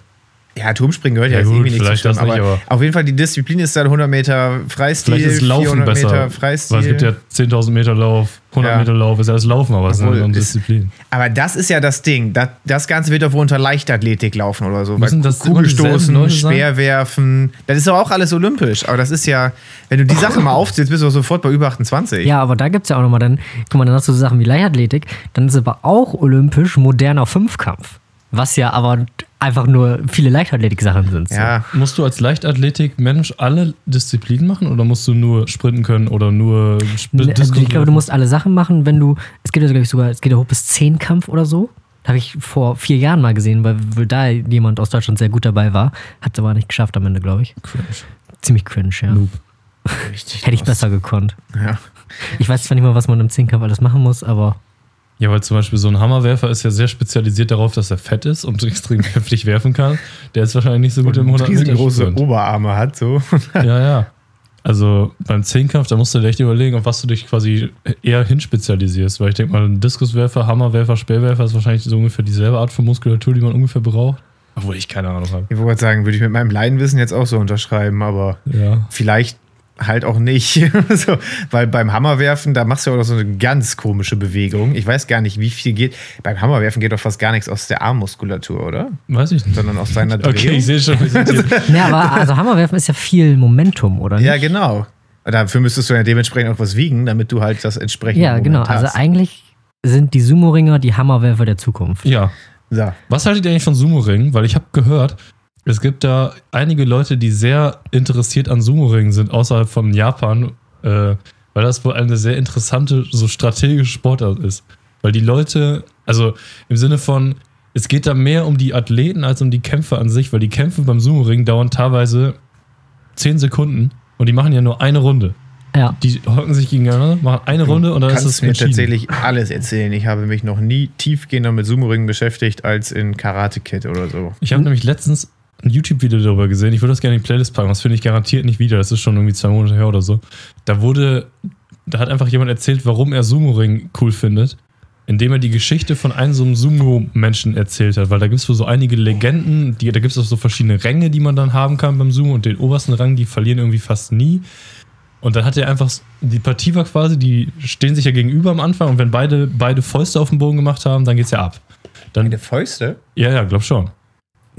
Ja, Turmspringen gehört ja, Ja, jetzt gut, irgendwie nicht vielleicht Schwimmen, das nicht, aber, auf jeden Fall die Disziplin ist dann 100 Meter Freistil, Vielleicht ist Laufen 400 besser. Meter Freistil. Weil es gibt ja 10.000 Meter Lauf, 100 Ja. Meter Lauf, ist ja alles Laufen, aber es dann das- Disziplinen. Aber das ist ja das Ding. Das, das Ganze wird doch wohl unter Leichtathletik laufen oder so. Müssen das Kugelstoßen? Speerwerfen. Das ist doch auch alles olympisch. Aber das ist ja, wenn du die Sache mal aufzählst, bist du sofort bei über 28. Ja, aber da gibt es ja auch nochmal dann, guck mal, dann hast du so Sachen wie Leichtathletik, dann ist aber auch olympisch moderner Fünfkampf. Was ja aber einfach nur viele Leichtathletik-Sachen sind. So. Ja. Musst du als Leichtathletik-Mensch alle Disziplinen machen oder musst du nur sprinten können oder nur Sp Ne, Also ich glaube, du musst alle Sachen machen, wenn du, es gibt ja, glaube ich, sogar, es geht ja hoch bis Zehnkampf oder so. Habe ich vor vier Jahren mal gesehen, weil weil da jemand aus Deutschland sehr gut dabei war. Hat es aber nicht geschafft am Ende, glaube ich. Cringe. Ziemlich cringe, ja. Noob. Richtig. Hätte ich besser gekonnt. Ja. Ich weiß zwar nicht mal, was man im Zehnkampf alles machen muss, aber Ja, weil zum Beispiel so ein Hammerwerfer ist ja sehr spezialisiert darauf, dass er fett ist und extrem heftig werfen kann. Der ist wahrscheinlich nicht so gut im 100 Meter riesengroße Sprint. Oberarme hat, so. Ja, ja. Also beim Zehnkampf, da musst du dir echt überlegen, auf was du dich quasi eher hinspezialisierst. Weil ich denke mal, ein Diskuswerfer, Hammerwerfer, Speerwerfer ist wahrscheinlich so ungefähr dieselbe Art von Muskulatur, die man ungefähr braucht. Obwohl ich keine Ahnung habe. Ich wollte sagen, würde ich mit meinem Laienwissen jetzt auch so unterschreiben, aber Ja. vielleicht halt auch nicht. so, weil beim Hammerwerfen, da machst du ja auch noch so eine ganz komische Bewegung. Ich weiß gar nicht, wie viel geht. Beim Hammerwerfen geht doch fast gar nichts aus der Armmuskulatur, oder? Weiß ich nicht. Sondern aus seiner Drehung. Okay, ich sehe schon. Ja, aber also Hammerwerfen ist ja viel Momentum, oder nicht? Ja, genau. Dafür müsstest du ja dementsprechend auch was wiegen, damit du halt das entsprechende Ja, genau. Also hast. eigentlich sind die Sumo-Ringer die Hammerwerfer der Zukunft. Ja. So. Was haltet ihr eigentlich von Sumo-Ringen? Weil ich habe gehört, es gibt da einige Leute, die sehr interessiert an Sumo-Ringen sind, außerhalb von Japan, äh, weil das wohl eine sehr interessante, so strategische Sportart ist. Weil die Leute, also im Sinne von, es geht da mehr um die Athleten als um die Kämpfe an sich, weil die Kämpfe beim Sumo-Ring dauern teilweise 10 Sekunden und die machen ja nur eine Runde. Ja. Die hocken sich gegeneinander, machen eine Runde und dann ist kannst es mir entschieden. tatsächlich alles erzählen. Ich habe mich noch nie tiefgehender mit Sumo-Ringen beschäftigt als in Karate Kid oder so. Ich habe nämlich letztens ein YouTube-Video darüber gesehen. Ich würde das gerne in die Playlist packen. Das finde ich garantiert nicht wieder. Das ist schon irgendwie zwei Monate her oder so. Da wurde, da hat einfach jemand erzählt, warum er Sumo-Ring cool findet. Indem er die Geschichte von einem so einem Sumo-Menschen erzählt hat. Weil da gibt es so einige Legenden, die, da gibt es auch so verschiedene Ränge, die man dann haben kann beim Sumo. Und den obersten Rang, die verlieren irgendwie fast nie. Und dann hat er einfach, die Partie war quasi, die stehen sich ja gegenüber am Anfang. Und wenn beide, beide Fäuste auf den Boden gemacht haben, dann geht's ja ab. Dann, Meine Fäuste? ja, ja, glaub schon.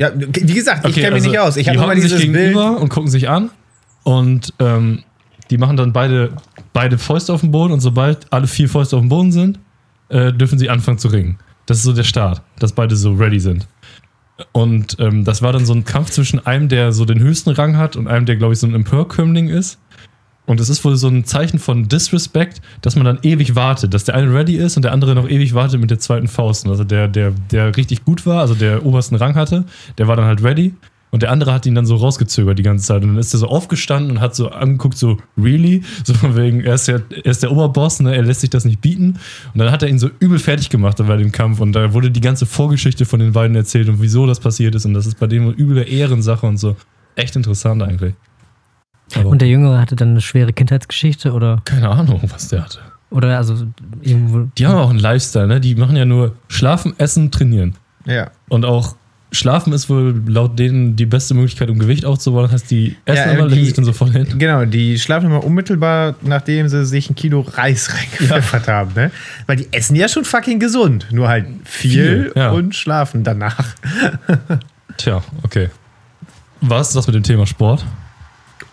Ja, wie gesagt, ich kenne mich also nicht aus. Ich habe die nur mal hocken sich dieses Bild. und gucken sich an und ähm, die machen dann beide, beide Fäuste auf dem Boden und sobald alle vier Fäuste auf dem Boden sind, äh, dürfen sie anfangen zu ringen. Das ist so der Start, dass beide so ready sind. Und ähm, das war dann so ein Kampf zwischen einem, der so den höchsten Rang hat und einem, der, glaube ich, so ein Emperkömmling ist. Und es ist wohl so ein Zeichen von Disrespect, dass man dann ewig wartet, dass der eine ready ist und der andere noch ewig wartet mit der zweiten Faust. Also der, der, der richtig gut war, also der obersten Rang hatte, der war dann halt ready. Und der andere hat ihn dann so rausgezögert die ganze Zeit. Und dann ist er so aufgestanden und hat so angeguckt, so, really? So von wegen, er ist, ja, er ist der Oberboss, ne? er lässt sich das nicht bieten. Und dann hat er ihn so übel fertig gemacht bei dem Kampf. Und da wurde die ganze Vorgeschichte von den beiden erzählt und wieso das passiert ist. Und das ist bei dem eine üble Ehrensache und so. Echt interessant eigentlich. Aber Und der Jüngere hatte dann eine schwere Kindheitsgeschichte oder, keine Ahnung, was der hatte. oder also irgendwo. Die haben auch einen Lifestyle, ne? Die machen ja nur Schlafen, Essen, Trainieren. Ja. Und auch Schlafen ist wohl laut denen die beste Möglichkeit, um Gewicht aufzubauen. Das heißt, die essen Ja, immer, legen sich dann so voll hin. Genau, die schlafen immer unmittelbar, nachdem sie sich ein Kilo Reis reingepfeffert haben. Ne? Weil die essen ja schon fucking gesund. Nur halt viel, Viel, ja. und schlafen danach. Tja, okay. Was ist das mit dem Thema Sport?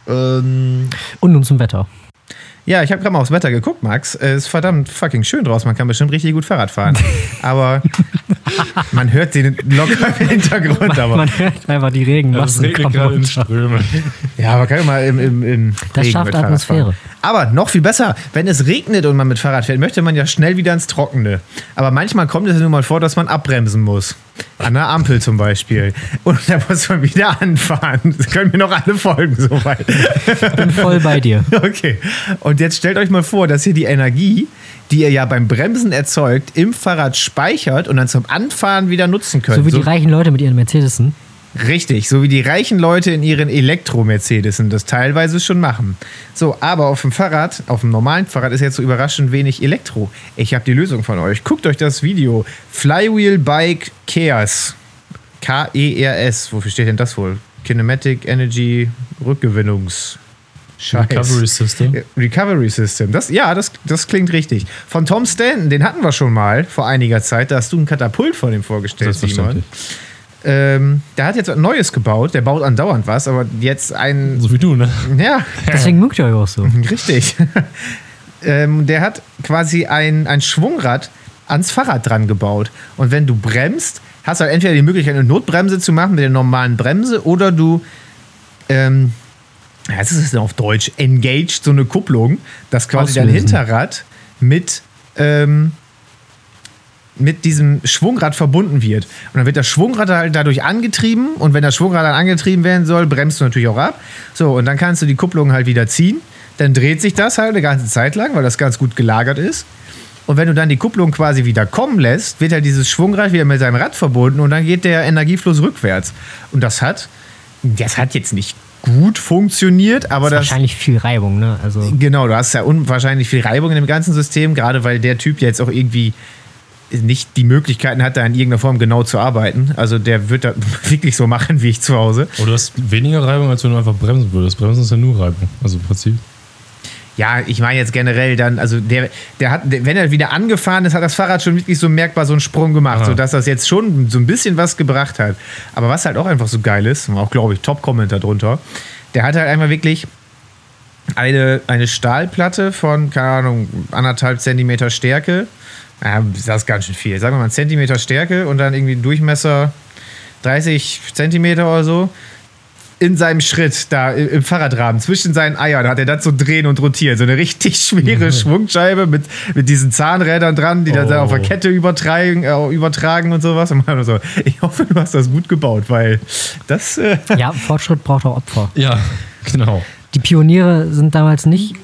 Ähm, Und nun zum Wetter. Ja, ich habe gerade mal aufs Wetter geguckt, Max. Es ist verdammt fucking schön draußen. Man kann bestimmt richtig gut Fahrrad fahren. Aber man hört den locker im Hintergrund. Man, aber man hört einfach die Regenmassen regnet gerade in Strömen. Ja, man kann immer im, im, im Das Regen schafft Atmosphäre. fahren. Aber noch viel besser, wenn es regnet und man mit Fahrrad fährt, möchte man ja schnell wieder ins Trockene. Aber manchmal kommt es ja nun mal vor, dass man abbremsen muss. An der Ampel zum Beispiel. Und da muss man wieder anfahren. Das können mir noch alle folgen soweit. bin voll bei dir. Okay. Und jetzt stellt euch mal vor, dass ihr die Energie, die ihr ja beim Bremsen erzeugt, im Fahrrad speichert und dann zum Anfahren wieder nutzen könnt. So wie die reichen Leute mit ihren Mercedesen. Richtig, so wie die reichen Leute in ihren Elektro-Mercedesen das teilweise schon machen. So, aber auf dem Fahrrad, auf dem normalen Fahrrad ist jetzt so überraschend wenig Elektro. Ich habe die Lösung von euch. Guckt euch das Video. Flywheel Bike Chaos. K-E-R-S. Wofür steht denn das wohl? Kinematic Energy Rückgewinnungs. Scheiß. Recovery System. Recovery System. Das, ja, das, das klingt richtig. Von Tom Stanton, den hatten wir schon mal vor einiger Zeit. Da hast du ein Katapult von dem vorgestellt, Simon. Selbstverständlich. Ähm, der hat jetzt was Neues gebaut. Der baut andauernd was, aber jetzt ein. So wie du, ne? Ja, Deswegen mögt ihr euch auch so. richtig. ähm, der hat quasi ein, ein Schwungrad ans Fahrrad dran gebaut. Und wenn du bremst, hast du halt entweder die Möglichkeit, eine Notbremse zu machen mit der normalen Bremse oder du. Ähm, was ist es denn auf Deutsch? Engaged so eine Kupplung, dass quasi dein Auslösen. Hinterrad mit. Ähm, mit diesem Schwungrad verbunden wird. Und dann wird das Schwungrad halt dadurch angetrieben und wenn das Schwungrad dann angetrieben werden soll, bremst du natürlich auch ab. So, und dann kannst du die Kupplung halt wieder ziehen. Dann dreht sich das halt eine ganze Zeit lang, weil das ganz gut gelagert ist. Und wenn du dann die Kupplung quasi wieder kommen lässt, wird halt dieses Schwungrad wieder mit seinem Rad verbunden und dann geht der Energiefluss rückwärts. Und das hat, das hat jetzt nicht gut funktioniert, aber ist das, wahrscheinlich viel Reibung, ne? Also Genau, du hast ja unwahrscheinlich viel Reibung in dem ganzen System, gerade weil der Typ jetzt auch irgendwie nicht die Möglichkeiten hat, da in irgendeiner Form genau zu arbeiten. Also der wird da wirklich so machen wie ich zu Hause. Oder du hast weniger Reibung, als wenn du einfach bremsen würdest. Bremsen ist ja nur Reibung. Also im Prinzip. Ja, ich meine jetzt generell dann, also der, der hat, der, wenn er wieder angefahren ist, hat das Fahrrad schon wirklich so merkbar so einen Sprung gemacht, Aha. sodass das jetzt schon so ein bisschen was gebracht hat. Aber was halt auch einfach so geil ist, und auch glaube ich Top-Kommentar drunter, der hat halt einmal wirklich eine, eine Stahlplatte von, keine Ahnung, anderthalb Zentimeter Stärke. Ja, das ist ganz schön viel. Sagen wir mal einen Zentimeter Stärke und dann irgendwie Durchmesser 30 Zentimeter oder so. In seinem Schritt da im Fahrradrahmen zwischen seinen Eiern hat er das so drehen und rotieren. So eine richtig schwere Schwungscheibe mit, mit diesen Zahnrädern dran, die dann Oh. auf der Kette übertragen, äh, übertragen und sowas. Und man so, ich hoffe, du hast das gut gebaut, weil das. Äh, ja, Fortschritt braucht auch Opfer. Ja, genau. Die Pioniere sind damals nicht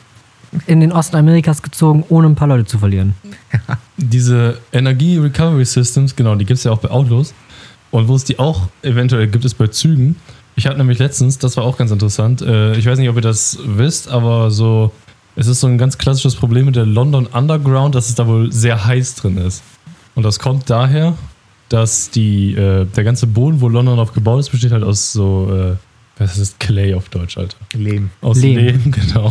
in den Osten Amerikas gezogen, ohne ein paar Leute zu verlieren. Diese Energie-Recovery-Systems, genau, die gibt es ja auch bei Autos. Und wo es die auch eventuell gibt, ist bei Zügen. Ich hatte nämlich letztens, das war auch ganz interessant, äh, ich weiß nicht, ob ihr das wisst, aber so, es ist so ein ganz klassisches Problem mit der London Underground, dass es da wohl sehr heiß drin ist. Und das kommt daher, dass die, äh, der ganze Boden, wo London drauf gebaut ist, besteht halt aus so, äh, was ist Clay auf Deutsch, Alter? Lehm. Aus Lehm. Lehm, genau.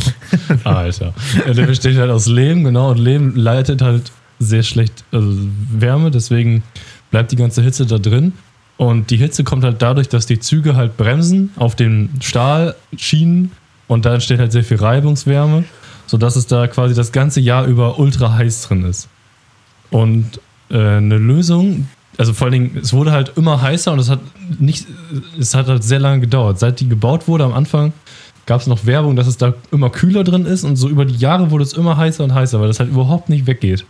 Alter. Ja, der besteht halt aus Lehm, genau. Und Lehm leitet halt sehr schlecht also Wärme, deswegen bleibt die ganze Hitze da drin. Und die Hitze kommt halt dadurch, dass die Züge halt bremsen auf den Stahlschienen und da entsteht halt sehr viel Reibungswärme, sodass es da quasi das ganze Jahr über ultra heiß drin ist. Und äh, eine Lösung, also vor allen Dingen, es wurde halt immer heißer und es hat nicht, es hat halt sehr lange gedauert. Seit die gebaut wurde am Anfang, gab es noch Werbung, dass es da immer kühler drin ist und so über die Jahre wurde es immer heißer und heißer, weil das halt überhaupt nicht weggeht.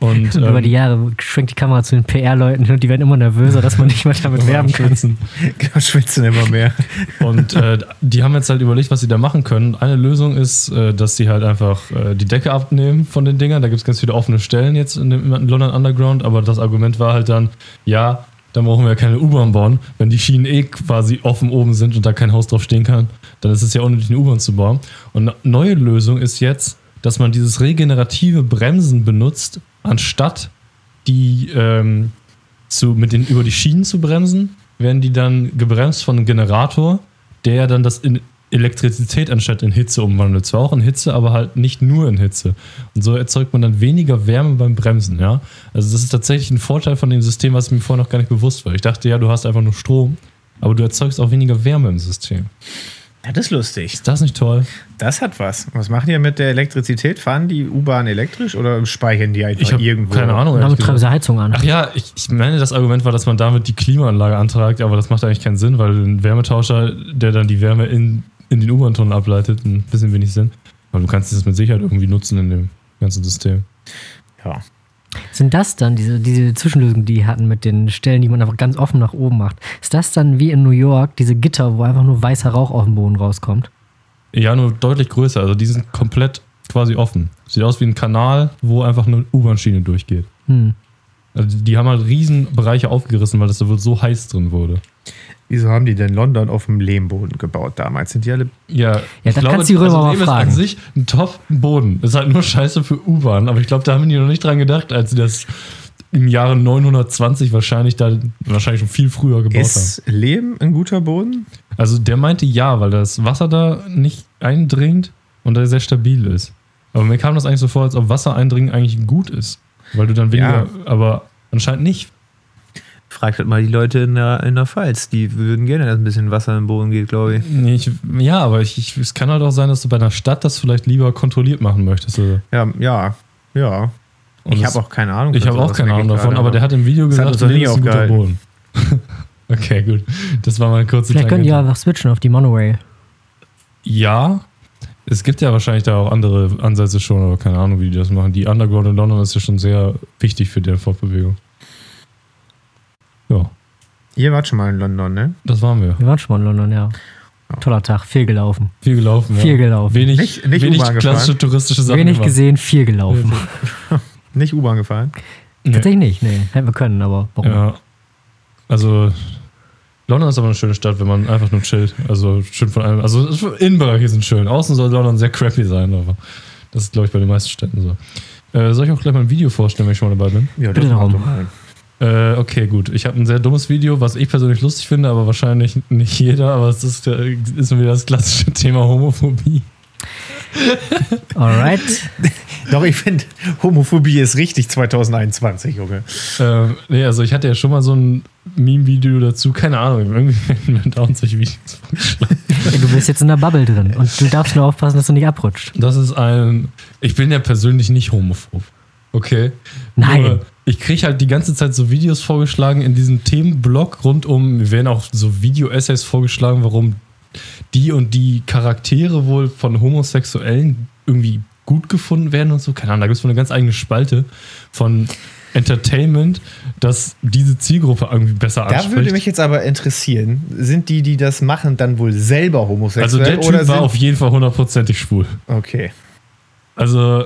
Und, Und über ähm, die Jahre schwenkt die Kamera zu den PR-Leuten und die werden immer nervöser, dass man nicht mehr damit werben kann. schwitzen. Genau, schwitzen immer mehr. Und äh, die haben jetzt halt überlegt, was sie da machen können. Eine Lösung ist, äh, dass sie halt einfach äh, die Decke abnehmen von den Dingern. Da gibt es ganz viele offene Stellen jetzt in dem in London Underground, aber das Argument war halt dann, ja, dann brauchen wir ja keine U-Bahn bauen. Wenn die Schienen eh quasi offen oben sind und da kein Haus drauf stehen kann, dann ist es ja unnötig, eine U-Bahn zu bauen. Und eine neue Lösung ist jetzt, dass man dieses regenerative Bremsen benutzt, anstatt die ähm, zu, mit den, über die Schienen zu bremsen, werden die dann gebremst von einem Generator, der dann das in Elektrizität anstatt in Hitze umwandelt. Zwar auch in Hitze, aber halt nicht nur in Hitze. Und so erzeugt man dann weniger Wärme beim Bremsen, ja. Also das ist tatsächlich ein Vorteil von dem System, was mir vorher noch gar nicht bewusst war. Ich dachte ja, du hast einfach nur Strom, aber du erzeugst auch weniger Wärme im System. Das ist lustig. Ist das nicht toll? Das hat was. Was machen die mit der Elektrizität? Fahren die U-Bahn elektrisch oder speichern die einfach Ich irgendwo? keine Ahnung. Damit treiben sie Heizung an. Ach ja, ich, ich meine, das Argument war, dass man damit die Klimaanlage antragt, aber das macht eigentlich keinen Sinn, weil ein Wärmetauscher, der dann die Wärme in, in den U-Bahn-Tunnel ableitet, ein bisschen wenig Sinn. Aber du kannst das mit Sicherheit irgendwie nutzen in dem ganzen System. Ja. Sind das dann diese, diese Zwischenlösungen, die die hatten mit den Stellen, die man einfach ganz offen nach oben macht? Ist das dann wie in New York, diese Gitter, wo einfach nur weißer Rauch auf dem Boden rauskommt? Ja, nur deutlich größer. Also die sind komplett quasi offen. Sieht aus wie ein Kanal, wo einfach eine U-Bahn-Schiene durchgeht. Hm. Also die haben halt riesen Bereiche aufgerissen, weil das da wohl so heiß drin wurde. Wieso haben die denn London auf dem Lehmboden gebaut damals? Sind die alle. Ja, Ja, da kannst du die Römer mal Lehm ist fragen. an sich ein Top-Boden. Das ist halt nur scheiße für U-Bahn, aber ich glaube, da haben die noch nicht dran gedacht, als sie das im Jahre 920 wahrscheinlich da wahrscheinlich schon viel früher gebaut haben. Ist Lehm ein guter Boden? Also der meinte ja, weil das Wasser da nicht eindringt und da sehr stabil ist. Aber mir kam das eigentlich so vor, als ob Wasser eindringen eigentlich gut ist. Weil du dann weniger, Ja. aber anscheinend nicht. Fragt halt mal die Leute in der, in der Pfalz. Die würden gerne, dass ein bisschen Wasser im Boden geht, glaube ich. Nee, ich, ja, aber ich, ich, es kann halt auch sein, dass du bei einer Stadt das vielleicht lieber kontrolliert machen möchtest. Oder? Ja, ja, ja. Und ich das- habe auch keine Ahnung. Ich habe auch keine Ahnung davon, gerade, aber der hat im Video Das gesagt, nie ist ein guter. Boden. okay, gut. Das war mal kurze Vielleicht können die einfach switchen auf die Monorail. Ja, es gibt ja wahrscheinlich da auch andere Ansätze schon, aber keine Ahnung, wie die das machen. Die Underground in London ist ja schon sehr wichtig für deren Fortbewegung. Ja, Ihr wart schon mal in London, ne? das waren wir. Wir waren schon mal in London, ja. Toller Tag, viel gelaufen. Viel gelaufen. Ja. Viel gelaufen. Wenig, Nicht- nicht wenig klassische touristische Sachen. Wenig gemacht. gesehen, viel gelaufen. Nicht U-Bahn gefahren? Nee. Tatsächlich nicht, nee. Hätten wir können, aber warum? Ja. Also, London ist aber eine schöne Stadt, wenn man einfach nur chillt. Also, schön von allem. Also, Innenbereiche sind schön. Außen soll London sehr crappy sein, aber das ist, glaube ich, bei den meisten Städten so. Äh, soll ich auch gleich mal ein Video vorstellen, wenn ich schon mal dabei bin? Ja, Bitte das darum. macht doch mal. Äh, okay, gut. Ich habe ein sehr dummes Video, was ich persönlich lustig finde, aber wahrscheinlich nicht jeder. Aber es ist, äh, ist wieder das klassische Thema Homophobie. Alright. Doch, ich finde, Homophobie ist richtig 2021, Junge. Ähm, nee, also ich hatte ja schon mal so ein Meme-Video dazu. Keine Ahnung, irgendwie werden mir dauernd solche Videos. Du bist jetzt in der Bubble drin und du darfst nur aufpassen, dass du nicht abrutscht. Das ist ein. Ich bin ja persönlich nicht homophob. Okay? Nein. Nur, ich kriege halt die ganze Zeit so Videos vorgeschlagen in diesem Themenblock rund um. Mir werden auch so Video-Essays vorgeschlagen, warum die und die Charaktere wohl von Homosexuellen irgendwie gut gefunden werden und so. Keine Ahnung, da gibt es wohl eine ganz eigene Spalte von Entertainment, dass diese Zielgruppe irgendwie besser Da anspricht. würde mich jetzt aber interessieren, sind die, die das machen, dann wohl selber also homosexuell? der Typ oder war auf jeden Fall hundertprozentig schwul. Okay. Also,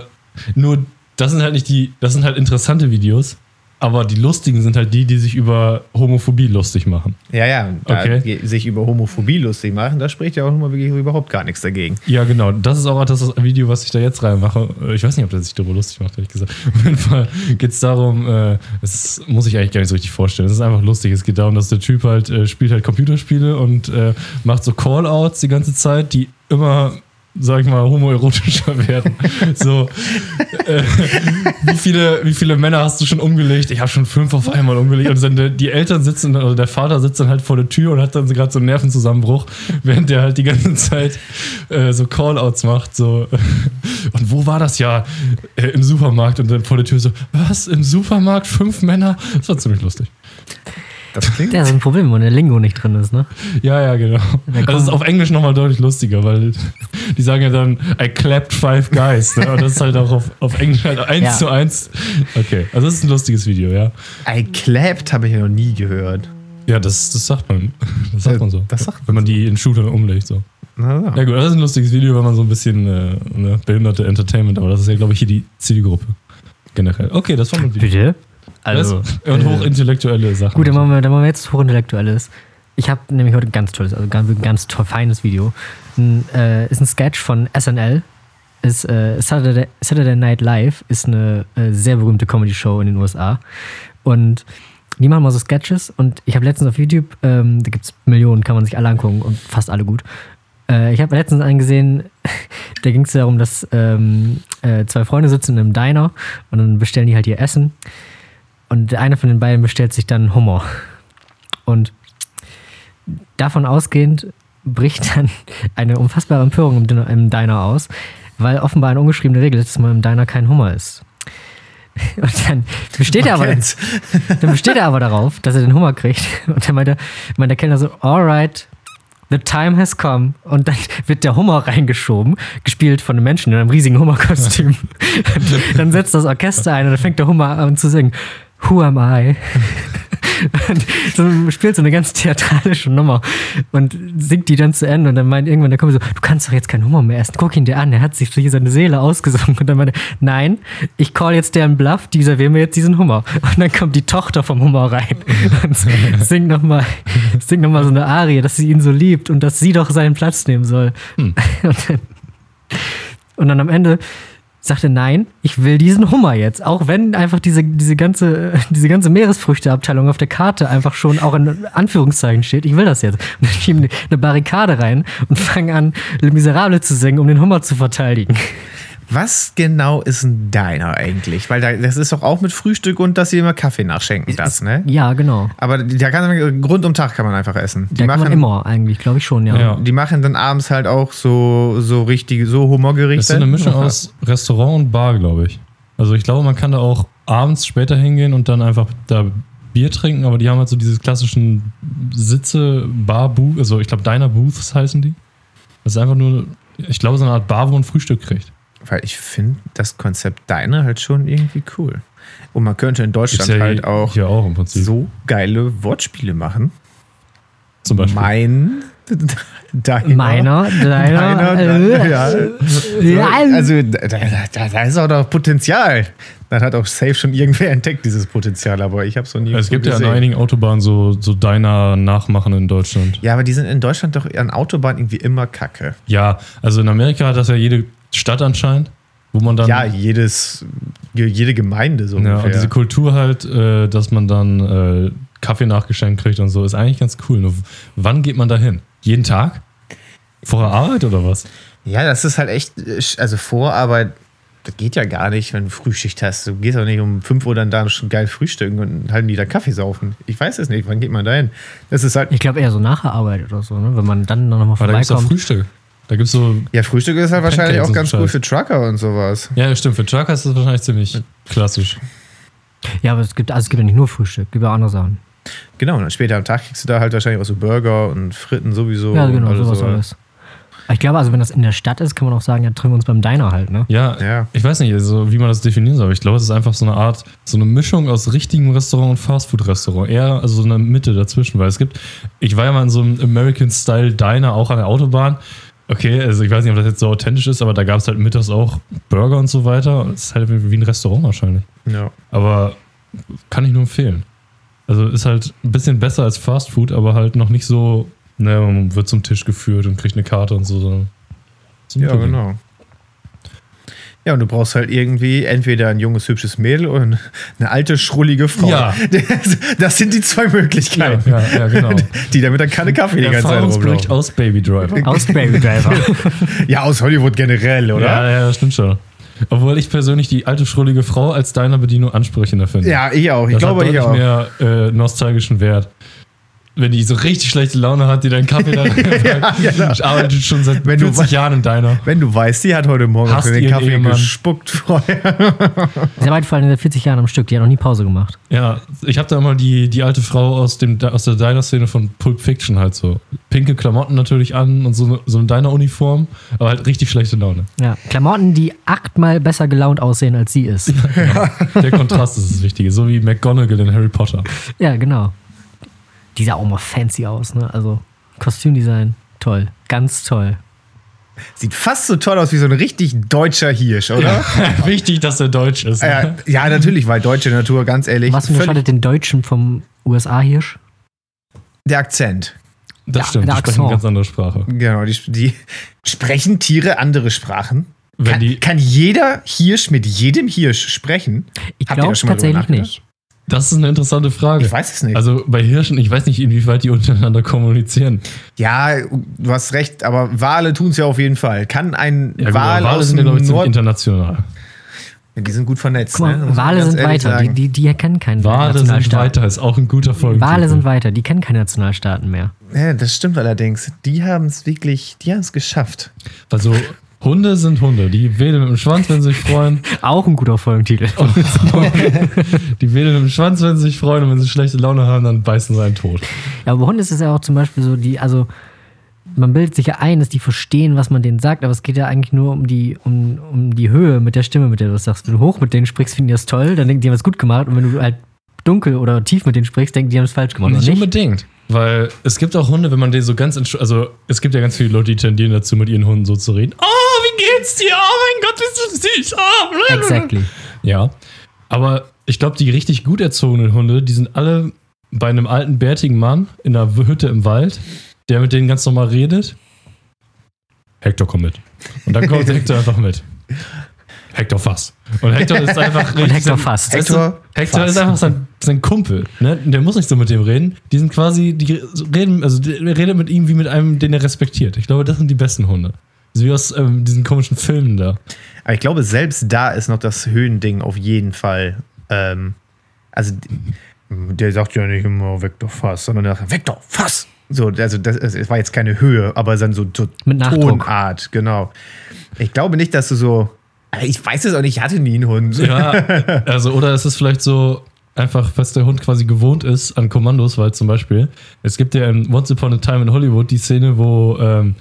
nur, das sind halt nicht die, das sind halt interessante Videos, aber die lustigen sind halt die, die sich über Homophobie lustig machen. Ja, ja, Okay. sich über Homophobie lustig machen, da spricht ja auch immer wirklich überhaupt gar nichts dagegen. Ja, genau. Das ist auch das Video, was ich da jetzt reinmache. Ich weiß nicht, ob der sich darüber lustig macht, ehrlich gesagt. Auf jeden Fall geht es darum, äh, es muss ich eigentlich gar nicht so richtig vorstellen. Es ist einfach lustig. Es geht darum, dass der Typ halt äh, spielt halt Computerspiele und äh, macht so Callouts die ganze Zeit, die immer sag ich mal, homoerotischer werden. so, äh, wie, viele, wie viele Männer hast du schon umgelegt? Ich habe schon fünf auf einmal umgelegt. Und dann die Eltern sitzen, oder der Vater sitzt dann halt vor der Tür und hat dann gerade so einen Nervenzusammenbruch, während der halt die ganze Zeit äh, so Callouts macht. So. Und wo war das ja? Äh, Im Supermarkt und dann vor der Tür so, was? Im Supermarkt? Fünf Männer? Das war ziemlich lustig. Das klingt. Das ist ein Problem, wenn der Lingo nicht drin ist, ne? Ja, ja, genau. Also es ist auf Englisch nochmal deutlich lustiger, weil die sagen ja dann, I clapped five guys. Ne? Und das ist halt auch auf, auf Englisch halt eins Ja. zu eins. Okay, also das ist ein lustiges Video, ja. I clapped habe ich ja noch nie gehört. Ja, das, das sagt man. Das sagt man so. Das sagt Wenn man die in Shooter umlegt. So. Na, ja. Ja gut, das ist ein lustiges Video, wenn man so ein bisschen äh, ne, behinderte Entertainment, aber das ist ja, glaube ich, hier die Zielgruppe. Generell. Okay, das war mein Video. Bitte? Also, Das- und hochintellektuelle Sachen. Gut, dann machen wir, dann machen wir jetzt hochintellektuelles. Ich habe nämlich heute ein ganz tolles, also ganz, ganz toll, feines Video. Ein, äh, ist ein Sketch von SNL. Ist, äh, Saturday, Saturday Night Live ist eine äh, sehr berühmte Comedy-Show in den USA. Und die machen mal so Sketches. Und ich habe letztens auf YouTube, ähm, da gibt es Millionen, kann man sich alle angucken und fast alle gut. Äh, ich habe letztens einen gesehen, da ging es darum, dass ähm, äh, zwei Freunde sitzen in einem Diner und dann bestellen die halt ihr Essen. Und der eine von den beiden bestellt sich dann Hummer. Und davon ausgehend bricht dann eine unfassbare Empörung im, Din- im Diner aus, weil offenbar eine ungeschriebene Regel ist, dass man im Diner kein Hummer isst. Und dann besteht, er aber, dann besteht er aber darauf, dass er den Hummer kriegt. Und dann meint der, meint der Kellner so, alright, the time has come. Und dann wird der Hummer reingeschoben, gespielt von einem Menschen in einem riesigen Hummerkostüm. Und dann setzt das Orchester ein und dann fängt der Hummer an zu singen. Who am I? Und so spielt so eine ganz theatralische Nummer und singt die dann zu Ende und dann meint irgendwann der Kumpel so, du kannst doch jetzt keinen Hummer mehr essen, guck ihn dir an, er hat sich hier seine Seele ausgesungen und dann meinte, er, nein, ich call jetzt deren Bluff, die servieren mir jetzt diesen Hummer und dann kommt die Tochter vom Hummer rein und singt nochmal singt noch mal so eine Arie, dass sie ihn so liebt und dass sie doch seinen Platz nehmen soll. Und, dann, und dann am Ende sagte, nein, ich will diesen Hummer jetzt. Auch wenn einfach diese, diese, ganze, diese ganze Meeresfrüchteabteilung auf der Karte einfach schon auch in Anführungszeichen steht. Ich will das jetzt. Und dann schieben eine Barrikade rein und fangen an, Le Miserable zu singen, um den Hummer zu verteidigen. Was genau ist ein Diner eigentlich? Weil da, das ist doch auch mit Frühstück und dass sie immer Kaffee nachschenken, das, ne? Ja, genau. Aber da kann man, rund um Tag kann man einfach essen. Die Da kann man machen, immer eigentlich, glaube ich schon, ja. Ja. die machen dann abends halt auch so, so richtige, so Das Humorgerichte. ist so eine Mischung aus Restaurant und Bar, glaube ich. Also ich glaube, man kann da auch abends später hingehen und dann einfach da Bier trinken, aber die haben halt so diese klassischen Sitze, Bar, Booth, also ich glaube Diner Booths heißen die. Das ist einfach nur, ich glaube, so eine Art Bar, wo man Frühstück kriegt. Weil ich finde das Konzept Diner halt schon irgendwie cool. Und man könnte in Deutschland ja halt auch auch im Prinzip. so geile Wortspiele machen. zum Beispiel. Mein Diner. Meiner, deiner, Deiner, äh, ja. ja. Also da, da, da ist auch noch Potenzial. Dann hat auch safe schon irgendwer entdeckt, dieses Potenzial, aber ich habe es noch nie es gibt ja gesehen. an einigen Autobahnen so, so Diner-Nachmachen in Deutschland. Ja, aber die sind in Deutschland doch an Autobahnen irgendwie immer kacke. Ja, also in Amerika hat das ja jede Stadt anscheinend, wo man dann. ja, jedes, jede Gemeinde so Ja, ungefähr. und diese Kultur halt, äh, dass man dann äh, Kaffee nachgeschenkt kriegt und so, ist eigentlich ganz cool. Nur wann geht man da hin? Jeden Tag? Vor der Arbeit oder was? Ja, das ist halt echt, äh, also Vorarbeit, das geht ja gar nicht, wenn du Frühschicht hast. Du gehst doch nicht um 5 Uhr dann da schon geil frühstücken und halten die da Kaffee saufen. Ich weiß es nicht, wann geht man da hin? Das ist halt, Ich glaube eher so nach der Arbeit oder so, ne? wenn man dann noch mal Aber da gibt es auch vorbeikommt. Frühstück. Da gibt es so. ja, Frühstück ist halt wahrscheinlich auch und ganz gut für Trucker und sowas. Ja, stimmt. Für Trucker ist das wahrscheinlich ziemlich klassisch. Ja, aber es gibt, also es gibt ja nicht nur Frühstück, es gibt ja auch andere Sachen. Genau, und dann später am Tag kriegst du da halt wahrscheinlich auch so Burger und Fritten sowieso. Ja, und genau, alles sowas so. alles. Ich glaube, also wenn das in der Stadt ist, kann man auch sagen, ja, treffen wir uns beim Diner halt, ne? Ja, Ja. ich weiß nicht, also, wie man das definieren soll. aber Ich glaube, es ist einfach so eine Art, so eine Mischung aus richtigem Restaurant und Fastfood-Restaurant. Eher also so eine Mitte dazwischen, weil es gibt, ich war ja mal in so einem American-Style-Diner auch an der Autobahn. Okay, also ich weiß nicht, ob das jetzt so authentisch ist, aber da gab es halt mittags auch Burger und so weiter. Es ist halt wie ein Restaurant wahrscheinlich. Ja. Aber kann ich nur empfehlen. Also ist halt ein bisschen besser als Fast Food, aber halt noch nicht so, ne, man wird zum Tisch geführt und kriegt eine Karte und so. so Ja, genau. Ja, und du brauchst halt irgendwie entweder ein junges, hübsches Mädel oder eine alte, schrullige Frau. Ja. Das sind die zwei Ja, Möglichkeiten, ja, ja, genau. die damit dann keine Kaffee die ganze Zeit rumlaufen. aus Baby Driver. Aus Baby Driver. Ja, aus Hollywood generell, oder? Ja, ja, das stimmt schon. Obwohl ich persönlich die alte schrullige Frau als deiner Bedienung ansprechender finde. Ja, ich auch. Ich das glaube, hat ich auch. mehr äh, nostalgischen Wert. Wenn die so richtig schlechte Laune hat, die deinen Kaffee da Ja, genau. Ich arbeite schon seit Wenn du 40 we- Jahren in deiner. Wenn du weißt, die hat heute Morgen für den Kaffee Ehemann. gespuckt vorher. Sie arbeitet vor allem seit 40 Jahren am Stück, die hat noch nie Pause gemacht. Ja, ich habe da immer die, die alte Frau aus, dem, aus der Diner-Szene von Pulp Fiction halt so. Pinke Klamotten natürlich an und so, so eine Diner-Uniform, aber halt richtig schlechte Laune. Ja, Klamotten, die achtmal besser gelaunt aussehen, als sie ist. Der Kontrast ist das Wichtige, so wie McGonagall in Harry Potter. Ja, genau. Die sah auch mal fancy aus, ne? Also Kostümdesign, toll. Ganz toll. Sieht fast so toll aus wie so ein richtig deutscher Hirsch, oder? Wichtig, dass er deutsch ist. Ja, ne? ja, natürlich, weil deutsche Natur, ganz ehrlich, Was unterscheidet den Deutschen vom USA-Hirsch? der Akzent. Das Ja, stimmt, die der sprechen eine Akzent. ganz andere Sprache. Genau, die, die sprechen Tiere andere Sprachen. Wenn Kann, die, kann jeder Hirsch mit jedem Hirsch sprechen? Ich glaube tatsächlich nicht. Das ist eine interessante Frage. Ich weiß es nicht. Also bei Hirschen, ich weiß nicht, inwieweit die untereinander kommunizieren. ja, du hast recht, aber Wale tun es ja auf jeden Fall. Kann ein Ja, gut, Wal Wale aus sind ja, glaube ich, Nord... international. Die sind gut vernetzt. Ne? mal, man Wale sind weiter. Die, sagen. die, die erkennen keinen Wale sind weiter, ist auch ein guter Folgentitel. Wale sind weiter, die kennen keine Nationalstaaten mehr. Ja, das stimmt allerdings. Die haben es wirklich, die haben es geschafft. Also Hunde sind Hunde. Die wedeln mit dem Schwanz, wenn sie sich freuen. Auch ein guter Folgentitel. Die wedeln mit dem Schwanz, wenn sie sich freuen. Und wenn sie schlechte Laune haben, dann beißen sie einen tot. Ja, aber Hunde ist es ja auch zum Beispiel so, die, also man bildet sich ja ein, dass die verstehen, was man denen sagt, aber es geht ja eigentlich nur um die, um, um die Höhe mit der Stimme, mit der du das sagst. Wenn du hoch mit denen sprichst, finden die das toll, dann denken die, haben es gut gemacht. Und wenn du halt dunkel oder tief mit denen sprichst, denken die, haben es falsch gemacht. Nicht nicht? unbedingt. Weil es gibt auch Hunde, wenn man den so ganz, also es gibt ja ganz viele Leute, die tendieren dazu, mit ihren Hunden so zu reden. Oh, wie geht's dir? Oh mein Gott, bist du süß. Oh, Exactly. Ja. Aber ich glaube, die richtig gut erzogenen Hunde, die sind alle bei einem alten, bärtigen Mann in einer Hütte im Wald, der mit denen ganz normal redet. Hector, komm mit. Und dann kommt Hector einfach mit. Hector Fass. Und Hector ist einfach Und Hector sein- fast. Weißt du, Hector Hector Fass. ist einfach sein, sein Kumpel. Ne? Der muss nicht so mit dem reden. Die sind quasi, die reden, also der redet mit ihm wie mit einem, den er respektiert. Ich glaube, das sind die besten Hunde. So wie aus ähm, diesen komischen Filmen da. Aber ich glaube, selbst da ist noch das Höhending auf jeden Fall. Ähm, also, der sagt ja nicht immer Vektor Fass, sondern der sagt Vektor Fass. So, also das, es war jetzt keine Höhe, aber dann so, so. Tonart, genau. Ich glaube nicht, dass du so. Ich weiß es auch nicht, ich hatte nie einen Hund. Ja, also, oder es ist vielleicht so einfach, was der Hund quasi gewohnt ist an Kommandos, weil zum Beispiel, es gibt ja in Once Upon a Time in Hollywood die Szene, wo, ähm,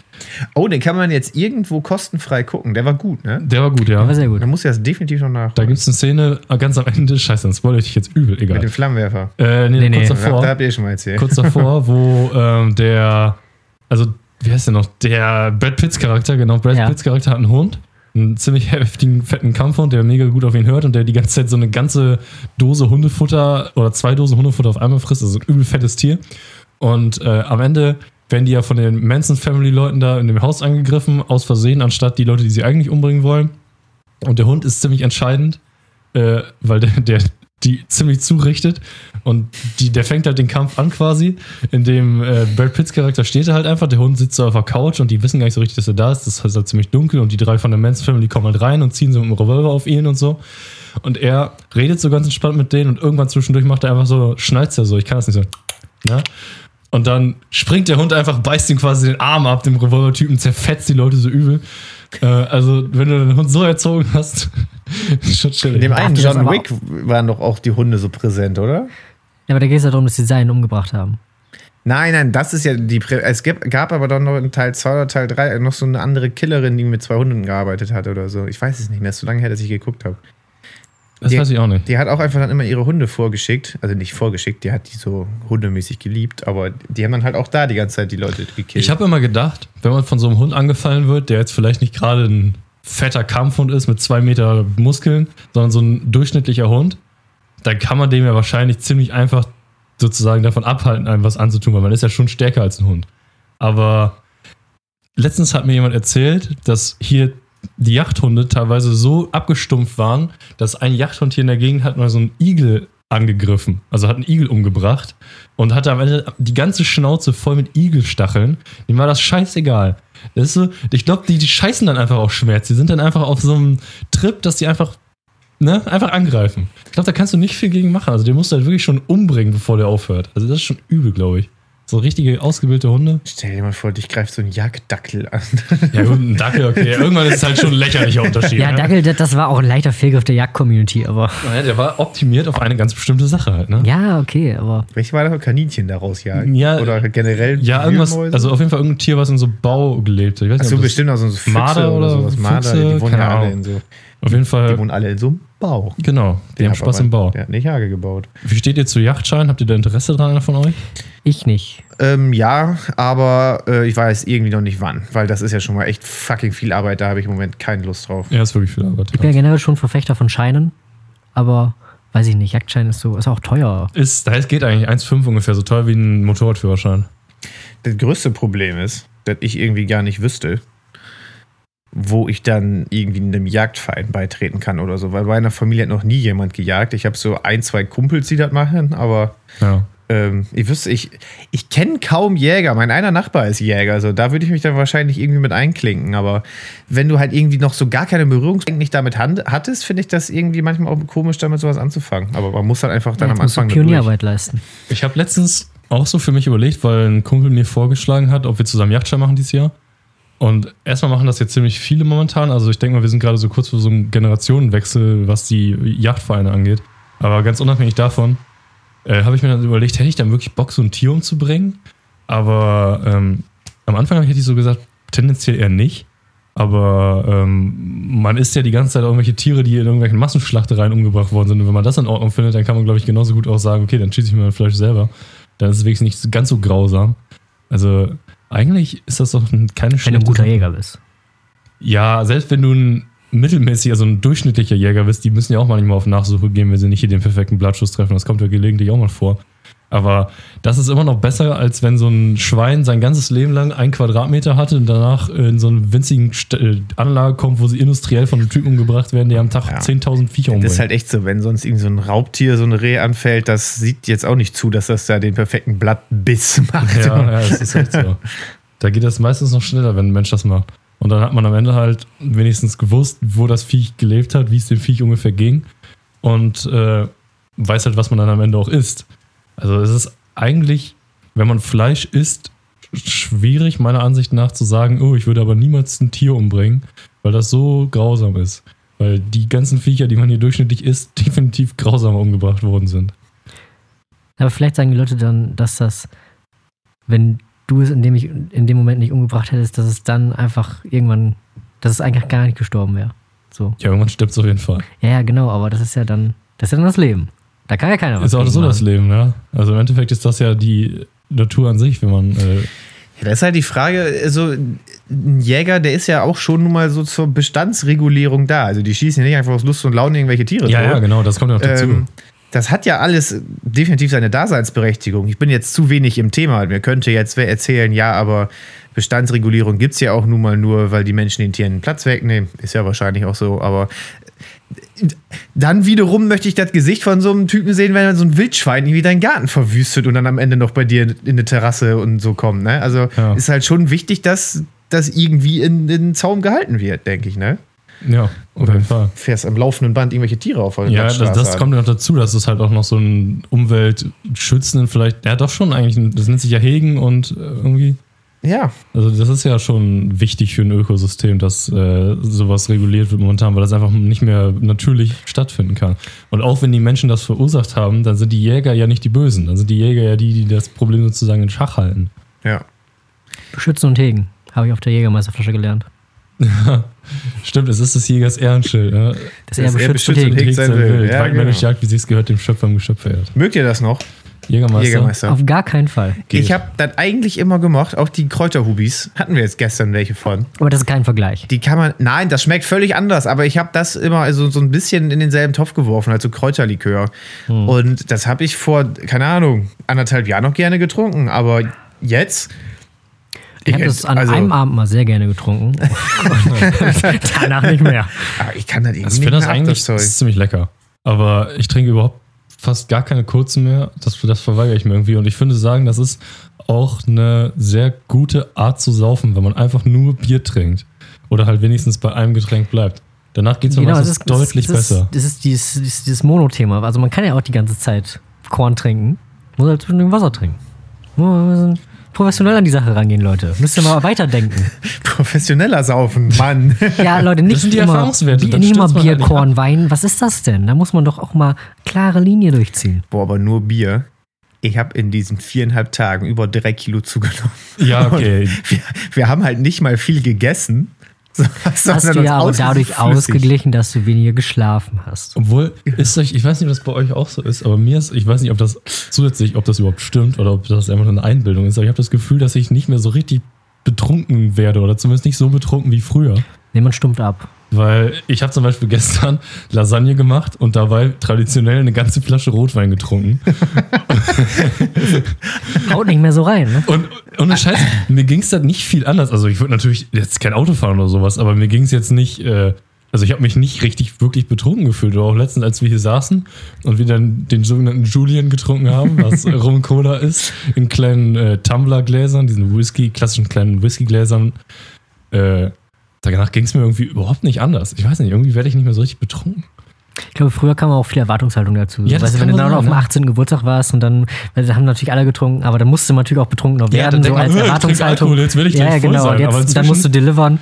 Oh, den kann man jetzt irgendwo kostenfrei gucken. Der war gut, ne? der war gut, ja. Aber sehr gut. Da muss ja das definitiv noch nach. Da gibt es eine Szene äh, ganz am Ende, scheiße, dann spoilere ich dich jetzt übel, Mit egal. dem Flammenwerfer. Äh, nee, Nee, nee. kurz Da, davor. da habt ihr schon mal erzählt. kurz davor, wo ähm, der, also wie heißt der noch? Der Brad Pitts Charakter, genau, Brad Ja. Pitts Charakter hat einen Hund, einen ziemlich heftigen, fetten Kampfhund, der mega gut auf ihn hört und der die ganze Zeit so eine ganze Dose Hundefutter oder zwei Dosen Hundefutter auf einmal frisst, also ein übel fettes Tier. Und äh, am Ende werden die ja von den Manson Family Leuten da in dem Haus angegriffen, aus Versehen, anstatt die Leute, die sie eigentlich umbringen wollen. Und der Hund ist ziemlich entscheidend, äh, weil der, der die ziemlich zurichtet. Und die, der fängt halt den Kampf an quasi, indem äh, Brad Pitts Charakter steht halt einfach, der Hund sitzt so auf der Couch und die wissen gar nicht so richtig, dass er da ist. Das ist halt ziemlich dunkel und die drei von der Manson Family kommen halt rein und ziehen so mit dem Revolver auf ihn und so. Und er redet so ganz entspannt mit denen und irgendwann zwischendurch macht er einfach so, schnalzt er so, ich kann das nicht so. Ne? Und dann springt der Hund einfach, beißt ihm quasi den Arm ab, dem Revolvertypen, zerfetzt die Leute so übel. Äh, also, wenn du den Hund so erzogen hast, ist schon In chillig. dem einen John Wick waren doch auch die Hunde so präsent, oder? Ja, aber da geht es ja darum, dass sie seinen umgebracht haben. Nein, nein, das ist ja die. Prä es gab, gab aber dann noch in Teil 2 oder Teil 3 noch so eine andere Killerin, die mit zwei Hunden gearbeitet hat oder so. Ich weiß es nicht mehr, ist so lange her, dass ich geguckt habe. Das die- weiß ich auch nicht. Die hat auch einfach dann immer ihre Hunde vorgeschickt. Also nicht vorgeschickt, die hat die so hundemäßig geliebt, aber die haben dann halt auch da die ganze Zeit die Leute gekillt. Ich habe immer gedacht, wenn man von so einem Hund angefallen wird, der jetzt vielleicht nicht gerade ein fetter Kampfhund ist mit zwei Meter Muskeln, sondern so ein durchschnittlicher Hund, dann kann man dem ja wahrscheinlich ziemlich einfach sozusagen davon abhalten, einem was anzutun, weil man ist ja schon stärker als ein Hund. Aber letztens hat mir jemand erzählt, dass hier die Jachthunde teilweise so abgestumpft waren, dass ein Jachthund hier in der Gegend hat mal so einen Igel angegriffen, also hat einen Igel umgebracht und hatte am Ende die ganze Schnauze voll mit Igelstacheln. Dem war das scheißegal. Das ist so, ich glaube, die, die scheißen dann einfach auf Schmerz. Die sind dann einfach auf so einem Trip, dass die einfach, ne, einfach angreifen. Ich glaube, da kannst du nicht viel gegen machen. Also den musst du halt wirklich schon umbringen, bevor der aufhört. Also das ist schon übel, glaube ich. So richtige ausgebildete Hunde. Stell dir mal vor, dich greift so ein Jagddackel an. Ja, gut, ein Dackel, okay. Irgendwann ist es halt schon ein lächerlicher Unterschied. Ja, ne? Dackel, das, das war auch ein leichter Fehlgriff der Jagd-Community, aber. Ja, der war optimiert auf eine ganz bestimmte Sache halt, ne? Ja, okay, aber. Welche war das? Kaninchen daraus jagen? Ja, Oder generell? Ja, irgendwas, also auf jeden Fall irgendein Tier, was in so Bau gelebt hat. Ich weiß nicht, Achso, ob das- bestimmt auch so Füchse Marder oder, oder sowas. Marder, Füchse, die wohnen ja alle in so. Auf jeden Die Fall, wohnen alle in so einem Bau. genau, die haben hat Spaß aber- im Bau. Der hat eine Jage gebaut. Wie steht ihr zu Yachtschein? Habt ihr da Interesse dran, einer von euch? Ich nicht. Ähm, ja, aber äh, ich weiß irgendwie noch nicht wann, weil das ist ja schon mal echt fucking viel Arbeit. Da habe ich im Moment keine Lust drauf. Ja, ist wirklich viel Arbeit. Ich bin ja generell schon Verfechter von Scheinen, aber weiß ich nicht, Jagdschein ist so, ist auch teuer. Ist, da geht eigentlich 1,5 ungefähr so teuer wie ein Motorradführerschein. Das größte Problem ist, dass ich irgendwie gar nicht wüsste, wo ich dann irgendwie einem Jagdverein beitreten kann oder so. Weil bei meiner Familie hat noch nie jemand gejagt. Ich habe so ein, zwei Kumpels, die das machen, aber Ja. ähm, ich wüsste, ich, ich kenne kaum Jäger. Mein einer Nachbar ist Jäger, also da würde ich mich dann wahrscheinlich irgendwie mit einklinken. Aber wenn du halt irgendwie noch so gar keine Berührungspunkte nicht damit hand- hattest, finde ich das irgendwie manchmal auch komisch, damit sowas anzufangen. Aber man muss halt einfach dann Ja, am Anfang. Pionierarbeit leisten. Ich habe letztens auch so für mich überlegt, weil ein Kumpel mir vorgeschlagen hat, ob wir zusammen Yachtschein machen dieses Jahr. Und erstmal machen das jetzt ziemlich viele momentan. Also ich denke mal, wir sind gerade so kurz vor so einem Generationenwechsel, was die Yachtvereine angeht. Aber ganz unabhängig davon äh, habe ich mir dann überlegt, hätte ich dann wirklich Bock, so ein Tier umzubringen? Aber ähm, am Anfang hätte ich so gesagt, tendenziell eher nicht. Aber ähm, man isst ja die ganze Zeit irgendwelche Tiere, die in irgendwelchen Massenschlachtereien umgebracht worden sind. Und wenn man das in Ordnung findet, dann kann man, glaube ich, genauso gut auch sagen, okay, dann schieße ich mir mein Fleisch selber. Dann ist es wenigstens nicht ganz so grausam. Also eigentlich ist das doch keine Wenn du ein guter. Jäger bist. Ja, selbst wenn du ein mittelmäßig, also ein durchschnittlicher Jäger bist, die müssen ja auch manchmal auf Nachsuche gehen, wenn sie nicht hier den perfekten Blattschuss treffen. Das kommt ja gelegentlich auch mal vor. Aber das ist immer noch besser, als wenn so ein Schwein sein ganzes Leben lang ein Quadratmeter hatte und danach in so einen winzigen St äh, Anlage kommt, wo sie industriell von einem Typen umgebracht werden, der am Tag Ja. 10.000 Viecher umbringt. Das ist halt echt so, wenn sonst irgend so ein Raubtier, so ein Reh anfällt, das sieht jetzt auch nicht zu, dass das da den perfekten Blattbiss macht. Ja, ja, das ist echt so. Da geht das meistens noch schneller, wenn ein Mensch das macht. Und dann hat man am Ende halt wenigstens gewusst, wo das Viech gelebt hat, wie es dem Viech ungefähr ging. Und äh, weiß halt, was man dann am Ende auch isst. Also es ist eigentlich, wenn man Fleisch isst, schwierig, meiner Ansicht nach, zu sagen, oh, ich würde aber niemals ein Tier umbringen, weil das so grausam ist. Weil die ganzen Viecher, die man hier durchschnittlich isst, definitiv grausamer umgebracht worden sind. Aber vielleicht sagen die Leute dann, dass das, wenn du es in dem, ich, in dem Moment nicht umgebracht hättest, dass es dann einfach irgendwann, dass es eigentlich gar nicht gestorben wäre. So. Ja, irgendwann stirbt es auf jeden Fall. Ja, ja, genau, aber das ist ja dann, das ist ja dann das Leben. Da kann ja keiner was Ist auch so das machen. Leben, ja. Also im Endeffekt ist das ja die Natur an sich, wenn man. Äh, Ja, das ist halt die Frage, also ein Jäger, der ist ja auch schon nun mal so zur Bestandsregulierung da. Also die schießen ja nicht einfach aus Lust und Laune irgendwelche Tiere ja, tot. ja, genau, das kommt ja noch dazu. Ähm, das hat ja alles definitiv seine Daseinsberechtigung. Ich bin jetzt zu wenig im Thema. Mir könnte jetzt wer erzählen, ja, aber Bestandsregulierung gibt es ja auch nun mal nur, weil die Menschen den Tieren Platz wegnehmen. Ist ja wahrscheinlich auch so, aber dann wiederum möchte ich das Gesicht von so einem Typen sehen, wenn er so ein Wildschwein irgendwie deinen Garten verwüstet und dann am Ende noch bei dir in eine Terrasse und so kommt. Ne? Also Ja. ist halt schon wichtig, dass das irgendwie in den Zaum gehalten wird, denke ich. Ne? ja, auf jeden Fall. Fährst am laufenden Band irgendwelche Tiere auf Ja, das, das kommt noch dazu, dass es halt auch noch so einen umweltschützenden, vielleicht, ja doch schon eigentlich, ein- das nennt sich ja Hegen und äh, irgendwie, Ja, also das ist ja schon wichtig für ein Ökosystem, dass äh, sowas reguliert wird momentan, weil das einfach nicht mehr natürlich stattfinden kann. Und auch wenn die Menschen das verursacht haben, dann sind die Jäger ja nicht die Bösen, dann sind die Jäger ja die, die das Problem sozusagen in Schach halten. ja. Beschützen und hegen, habe ich auf der Jägermeisterflasche gelernt. Stimmt, es ist des Jägers Ehrenschild. Ne? Das er Dass er beschützt und beschützt und hegen. hegt. Hegt sein sein Wild. Wild. Ja, genau. jagt, wie sich's gehört, dem Schöpfer im Geschöpf verehrt. Mögt ihr das noch? Jägermeister. Jägermeister. Auf gar keinen Fall. Geht. Ich habe das eigentlich immer gemocht, auch die Kräuterhubis. Hatten wir jetzt gestern welche von. Aber das ist kein Vergleich. Die kann man, nein, das schmeckt völlig anders, aber ich habe das immer also so ein bisschen in denselben Topf geworfen, also Kräuterlikör. Hm. Und das habe ich vor, keine Ahnung, anderthalb Jahren noch gerne getrunken, aber jetzt. Ich habe das an also, einem Abend mal sehr gerne getrunken. Danach nicht mehr. aber Ah, ich kann das irgendwie Also ich nicht finde das eigentlich das ist ziemlich lecker. Aber ich trinke überhaupt fast gar keine kurzen mehr. Das, das verweigere ich mir irgendwie. Und ich finde sagen, das ist auch eine sehr gute Art zu saufen, wenn man einfach nur Bier trinkt. Oder halt wenigstens bei einem Getränk bleibt. Danach geht es Genau, meistens ist, das deutlich ist, das besser. Ist, das ist dieses, dieses, dieses Mono-Thema. Also man kann ja auch die ganze Zeit Korn trinken. Muss halt zwischendurch Wasser trinken. Muss ein bisschen professionell an die Sache rangehen, Leute. Müsst ihr mal weiterdenken. Professioneller Saufen, Mann. Ja, Leute, nicht sind die immer, Erfahrungswerte, Bier, dann nicht immer stürzt man Bier, halt Wein. Was ist das denn? Da muss man doch auch mal klare Linie durchziehen. Boah, aber nur Bier. Ich habe in diesen viereinhalb Tagen über drei Kilo zugenommen. Ja, okay. Wir, wir haben halt nicht mal viel gegessen. So, Hast du ja aber dadurch ausgeglichen, dass du weniger geschlafen hast. Obwohl, ist euch, ich weiß nicht, ob das bei euch auch so ist, aber mir ist, ich weiß nicht, ob das zusätzlich, ob das überhaupt stimmt oder ob das einfach nur eine Einbildung ist, aber ich habe das Gefühl, dass ich nicht mehr so richtig betrunken werde oder zumindest nicht so betrunken wie früher. Nee, man stummt ab. Weil ich habe zum Beispiel gestern Lasagne gemacht und dabei traditionell eine ganze Flasche Rotwein getrunken. Haut nicht mehr so rein, ne? Und ohne Scheiß, mir ging es dann nicht viel anders. Also ich würde natürlich jetzt kein Auto fahren oder sowas, aber mir ging es jetzt nicht, äh, also ich habe mich nicht richtig wirklich betrunken gefühlt. Oder auch letztens, als wir hier saßen und wir dann den sogenannten Julian getrunken haben, was Rum Cola ist, in kleinen äh, Tumblergläsern, diesen Whisky, klassischen kleinen Whiskygläsern. Äh, danach ging es mir irgendwie überhaupt nicht anders. Ich weiß nicht, irgendwie werde ich nicht mehr so richtig betrunken. Ich glaube, früher kam auch viel Erwartungshaltung dazu. Ja, weißt du, wenn du man dann auf sagen, dem ne? 18. Geburtstag warst und dann, weil da haben natürlich alle getrunken, aber dann musste man natürlich auch betrunken noch Ja, werden, dann so man, als "Hö, ich trink Erwartungshaltung. Alkohol, jetzt will ich ja, ja, voll genau. sein, jetzt, dann musst du delivern.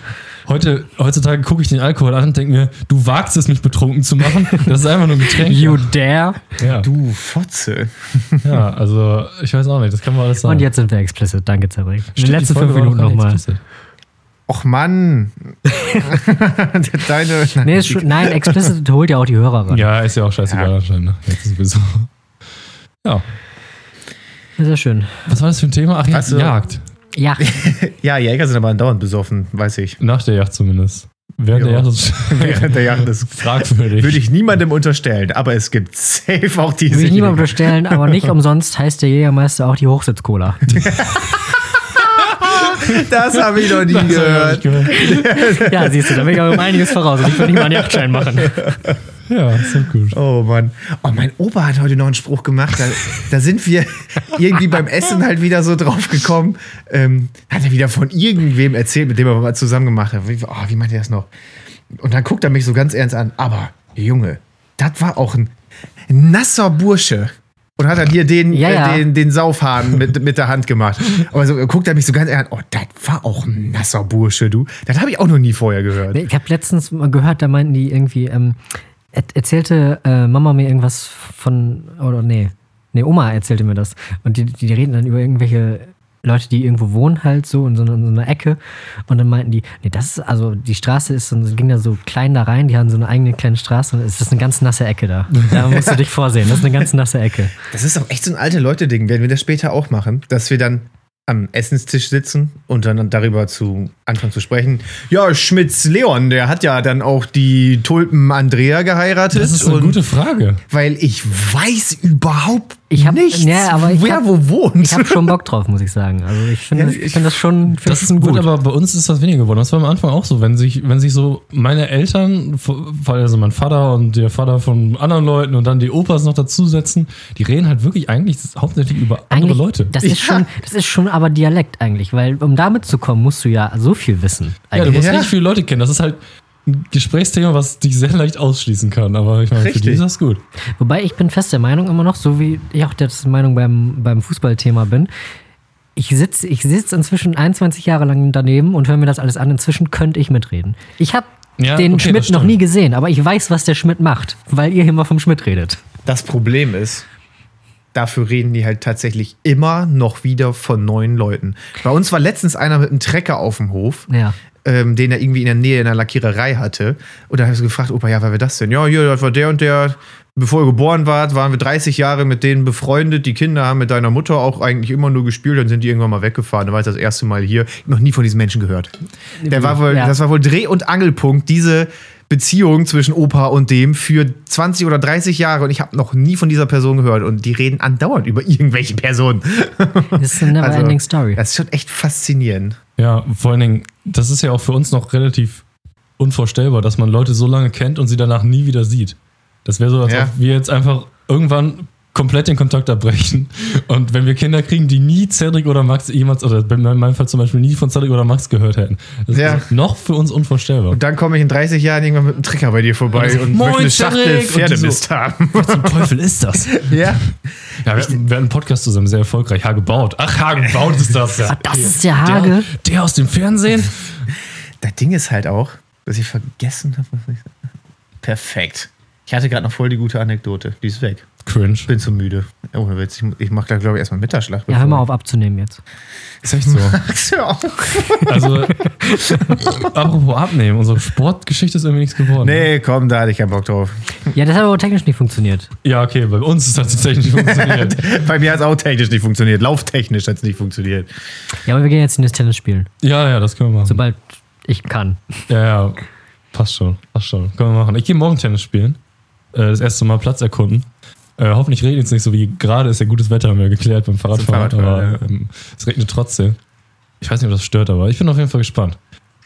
Heute, heutzutage gucke ich den Alkohol an und denke mir, du wagst es, mich betrunken zu machen. Das ist einfach nur ein Getränk. You dare. ja. Du Fotze. ja, also ich weiß auch nicht, das kann man alles sagen. Und jetzt sind wir explicit. Danke, Zabrik. In den letzten fünf Minuten nochmal. explicit. Och Mann. Deine. Nee, ist schon, nein, explicit holt ja auch die Hörer ran. Ja, ist ja auch scheißegal Ja. anscheinend. Ne? Jetzt sowieso. Ja. Sehr schön. Was war das für ein Thema? Ach ja, Also- Jagd. Ja, Ja, Jäger sind aber andauernd besoffen, weiß ich. Nach der Jagd zumindest. Während der Ja. Jagd ist Während der Jagd ist. fragwürdig. Würde ich niemandem unterstellen, aber es gibt safe auch diese. will ich niemand unterstellen, aber nicht umsonst heißt der Jägermeister auch die Hochsitz-Cola. Das habe ich noch nie gehört. noch nicht gehört. ja, siehst du, da bin ich auch um einiges voraus. Und ich würde nicht mal einen Jagdschein machen. Ja, ist doch gut. Oh Mann. Oh, mein Opa hat heute noch einen Spruch gemacht. Da, da sind wir irgendwie beim Essen halt wieder so drauf gekommen. Ähm, hat er wieder von irgendwem erzählt, mit dem er mal zusammen gemacht hat. Wie, oh, wie meint er das noch? Und dann guckt er mich so ganz ernst an. Aber, Junge, das war auch ein nasser Bursche. Und hat dann hier den, Ja, ja. Äh, den, den Saufhahn mit, mit der Hand gemacht. Aber so guckt er mich so ganz ernst an. Oh, das war auch ein nasser Bursche, du. Das habe ich auch noch nie vorher gehört. Ich habe letztens mal gehört, da meinten die irgendwie, ähm, er erzählte äh, Mama mir irgendwas von, oder nee, nee, Oma erzählte mir das. Und die, die reden dann über irgendwelche Leute, die irgendwo wohnen halt so in so, einer- in so einer Ecke. Und dann meinten die, nee, das ist, also die Straße ist, so, ging da so klein da rein, die haben so eine eigene kleine Straße und es ist eine ganz nasse Ecke da. Da musst du dich vorsehen, das ist eine ganz nasse Ecke. Das ist auch echt so ein alte Leute-Ding. Werden wir das später auch machen, dass wir dann am Essenstisch sitzen und dann darüber zu anfangen zu sprechen. Ja, Schmitz Leon, der hat ja dann auch die Tulpen Andrea geheiratet. Das ist eine und gute Frage. weil ich weiß überhaupt Ich hab- nichts, ja, aber ich wer hab- wo wohnt. Ich habe schon Bock drauf, muss ich sagen. Also ich finde Ja, ich find das schon, find Das das ist gut, gut. aber bei uns ist das weniger geworden. Das war am Anfang auch so, wenn sich, wenn sich so meine Eltern, also mein Vater und der Vater von anderen Leuten und dann die Opas noch dazusetzen, die reden halt wirklich eigentlich hauptsächlich über andere Eigentlich, Leute. Das ist, Ja. schon, das ist schon aber Dialekt eigentlich, weil um damit zu kommen, musst du ja so viel wissen. ja, du Eigentlich. musst Ja. richtig viele Leute kennen. Das ist halt ein Gesprächsithema, was dich sehr leicht ausschließen kann. Aber ich meine, für Richtig. die ist das gut. Wobei ich bin fest der Meinung immer noch, so wie ich auch der Meinung beim, beim Fußballthema bin, ich sitze ich sitz inzwischen 21 Jahre lang daneben und höre mir das alles an. Inzwischen könnte ich mitreden. Ich habe Ja, den okay, Schmidt noch nie gesehen, aber ich weiß, was der Schmidt macht, weil ihr immer vom Schmidt redet. Das Problem ist, dafür reden die halt tatsächlich immer noch wieder von neuen Leuten. Bei uns war letztens einer mit einem Trecker auf dem Hof. Ja. Ähm, den er irgendwie in der Nähe in der Lackiererei hatte. Und da habe ich so gefragt, Opa, ja, wer war das denn? Ja, hier, das war der und der. Bevor ihr geboren wart, waren wir 30 Jahre mit denen befreundet. Die Kinder haben mit deiner Mutter auch eigentlich immer nur gespielt. Dann sind die irgendwann mal weggefahren. Da war ich das erste Mal hier. Ich hab noch nie von diesen Menschen gehört. Der war wohl, Ja. Das war wohl Dreh- und Angelpunkt, diese Beziehung zwischen Opa und dem für 20 oder 30 Jahre. Und ich habe noch nie von dieser Person gehört. Und die reden andauernd über irgendwelche Personen. Das ist eine never ending story. Das ist schon echt faszinierend. Ja, vor allen Dingen, das ist ja auch für uns noch relativ unvorstellbar, dass man Leute so lange kennt und sie danach nie wieder sieht. Das wäre so, als Ja. ob wir jetzt einfach irgendwann komplett den Kontakt abbrechen. Und wenn wir Kinder kriegen, die nie Cedric oder Max jemals, oder in meinem Fall zum Beispiel nie von Cedric oder Max gehört hätten. Das Ja. ist noch für uns unvorstellbar. Und dann komme ich in 30 Jahren irgendwann mit einem Trecker bei dir vorbei Und so, und, Moin, möchte eine Schachtel Pferdemist haben. Was zum Teufel ist das? ja. Ja, wir, hatten einen Podcast zusammen, sehr erfolgreich. Hage Baut. Ach, Hage Baut ist das. Ja. Das ist der Hage. Der, der aus dem Fernsehen? Das Ding ist halt auch, dass ich vergessen habe, was ich Perfekt. Ich hatte gerade noch voll die gute Anekdote. Die ist weg. Cringe. Bin zu müde. Ohne Witz. Ich, ich mache da, glaube ich, erstmal Mittagsschlaf. Ja, hör mal auf abzunehmen jetzt. Ist echt so. Hör auf. Also, apropos abnehmen, unsere Sportgeschichte ist irgendwie nichts geworden. Nee, komm, da hatte ich keinen Bock drauf. Ja, das hat aber technisch nicht funktioniert. Ja, okay, bei uns ist das tatsächlich nicht funktioniert. Bei mir hat es auch technisch nicht funktioniert. Lauftechnisch hat es nicht funktioniert. Ja, aber wir gehen jetzt in das Tennis spielen. ja, ja, das können wir machen. Sobald ich kann. Ja, ja, passt schon, passt schon. Können wir machen. Ich gehe morgen Tennis spielen. Äh, Das erste Mal Platz erkunden. Äh, hoffentlich regnet es nicht so wie gerade ist ja gutes Wetter, haben wir geklärt beim Fahrradfahren. Fahrradfahren, aber ähm, es regnet trotzdem. Ich weiß nicht, ob das stört, aber ich bin auf jeden Fall gespannt.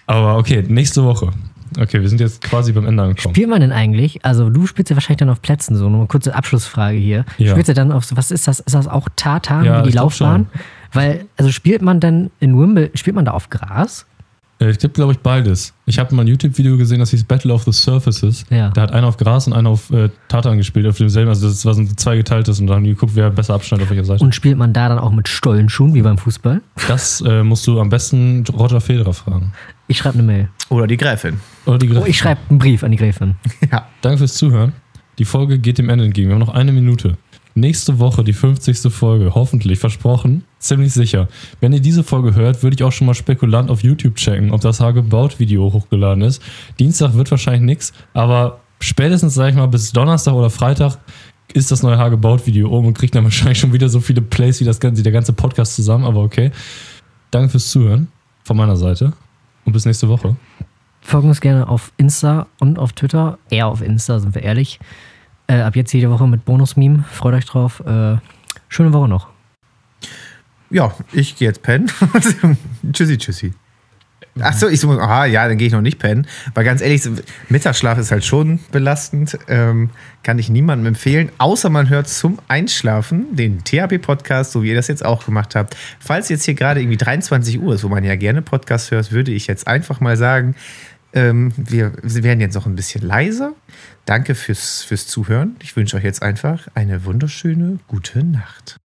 Aber okay, nächste Woche. Okay, wir sind jetzt quasi beim Ende angekommen. Spielt man denn eigentlich? Also du spielst ja wahrscheinlich dann auf Plätzen, so eine kurze Abschlussfrage hier. Ja. Spielst du dann auf, so- was ist das? Ist das auch Tartan Ja, wie die Laufbahn? Weil, also spielt man dann in Wimbledon, spielt man da auf Gras? Äh, Es gibt, glaube ich, beides. Ich habe mal ein YouTube-Video gesehen, das hieß Battle of the Surfaces. Ja. Da hat einer auf Gras und einer auf äh, Tartan gespielt, auf demselben. Also das war so ein zweigeteiltes und dann haben die geguckt, wer besser abschneidet auf welcher Seite. Und spielt man da dann auch mit Stollenschuhen, wie beim Fußball? das äh, musst du am besten Roger Federer fragen. Ich schreibe eine Mail. Oder die Gräfin. Oder die Oh, ich schreibe einen Brief an die Gräfin. Ja. Danke fürs Zuhören. Die Folge geht dem Ende entgegen. Wir haben noch eine Minute. Nächste Woche die 50. Folge. Hoffentlich, versprochen. Ziemlich sicher. Wenn ihr diese Folge hört, würde ich auch schon mal spekulant auf YouTube checken, ob das Hagebaut-Video hochgeladen ist. Dienstag wird wahrscheinlich nichts, aber spätestens, sag ich mal, bis Donnerstag oder Freitag ist das neue Hagebaut-Video oben und kriegt dann wahrscheinlich schon wieder so viele Plays wie das ganze, der ganze Podcast zusammen, aber okay. Danke fürs Zuhören von meiner Seite und bis nächste Woche. Folgen uns gerne auf Insta und auf Twitter. Eher auf Insta, sind wir ehrlich. Äh, ab jetzt jede Woche mit Bonus-Meme. Freut euch drauf. Äh, schöne Woche noch. Ja, ich gehe jetzt pennen. tschüssi, tschüssi. Achso, ich so, aha, ja, dann gehe ich noch nicht pennen. Weil ganz ehrlich, Mittagsschlaf ist halt schon belastend. Ähm, kann ich niemandem empfehlen. Außer man hört zum Einschlafen den THP-Podcast, so wie ihr das jetzt auch gemacht habt. Falls jetzt hier gerade irgendwie 23 Uhr ist, wo man ja gerne Podcast hört, würde ich jetzt einfach mal sagen, ähm, wir, wir werden jetzt noch ein bisschen leiser. Danke fürs, fürs Zuhören. Ich wünsche euch jetzt einfach eine wunderschöne gute Nacht.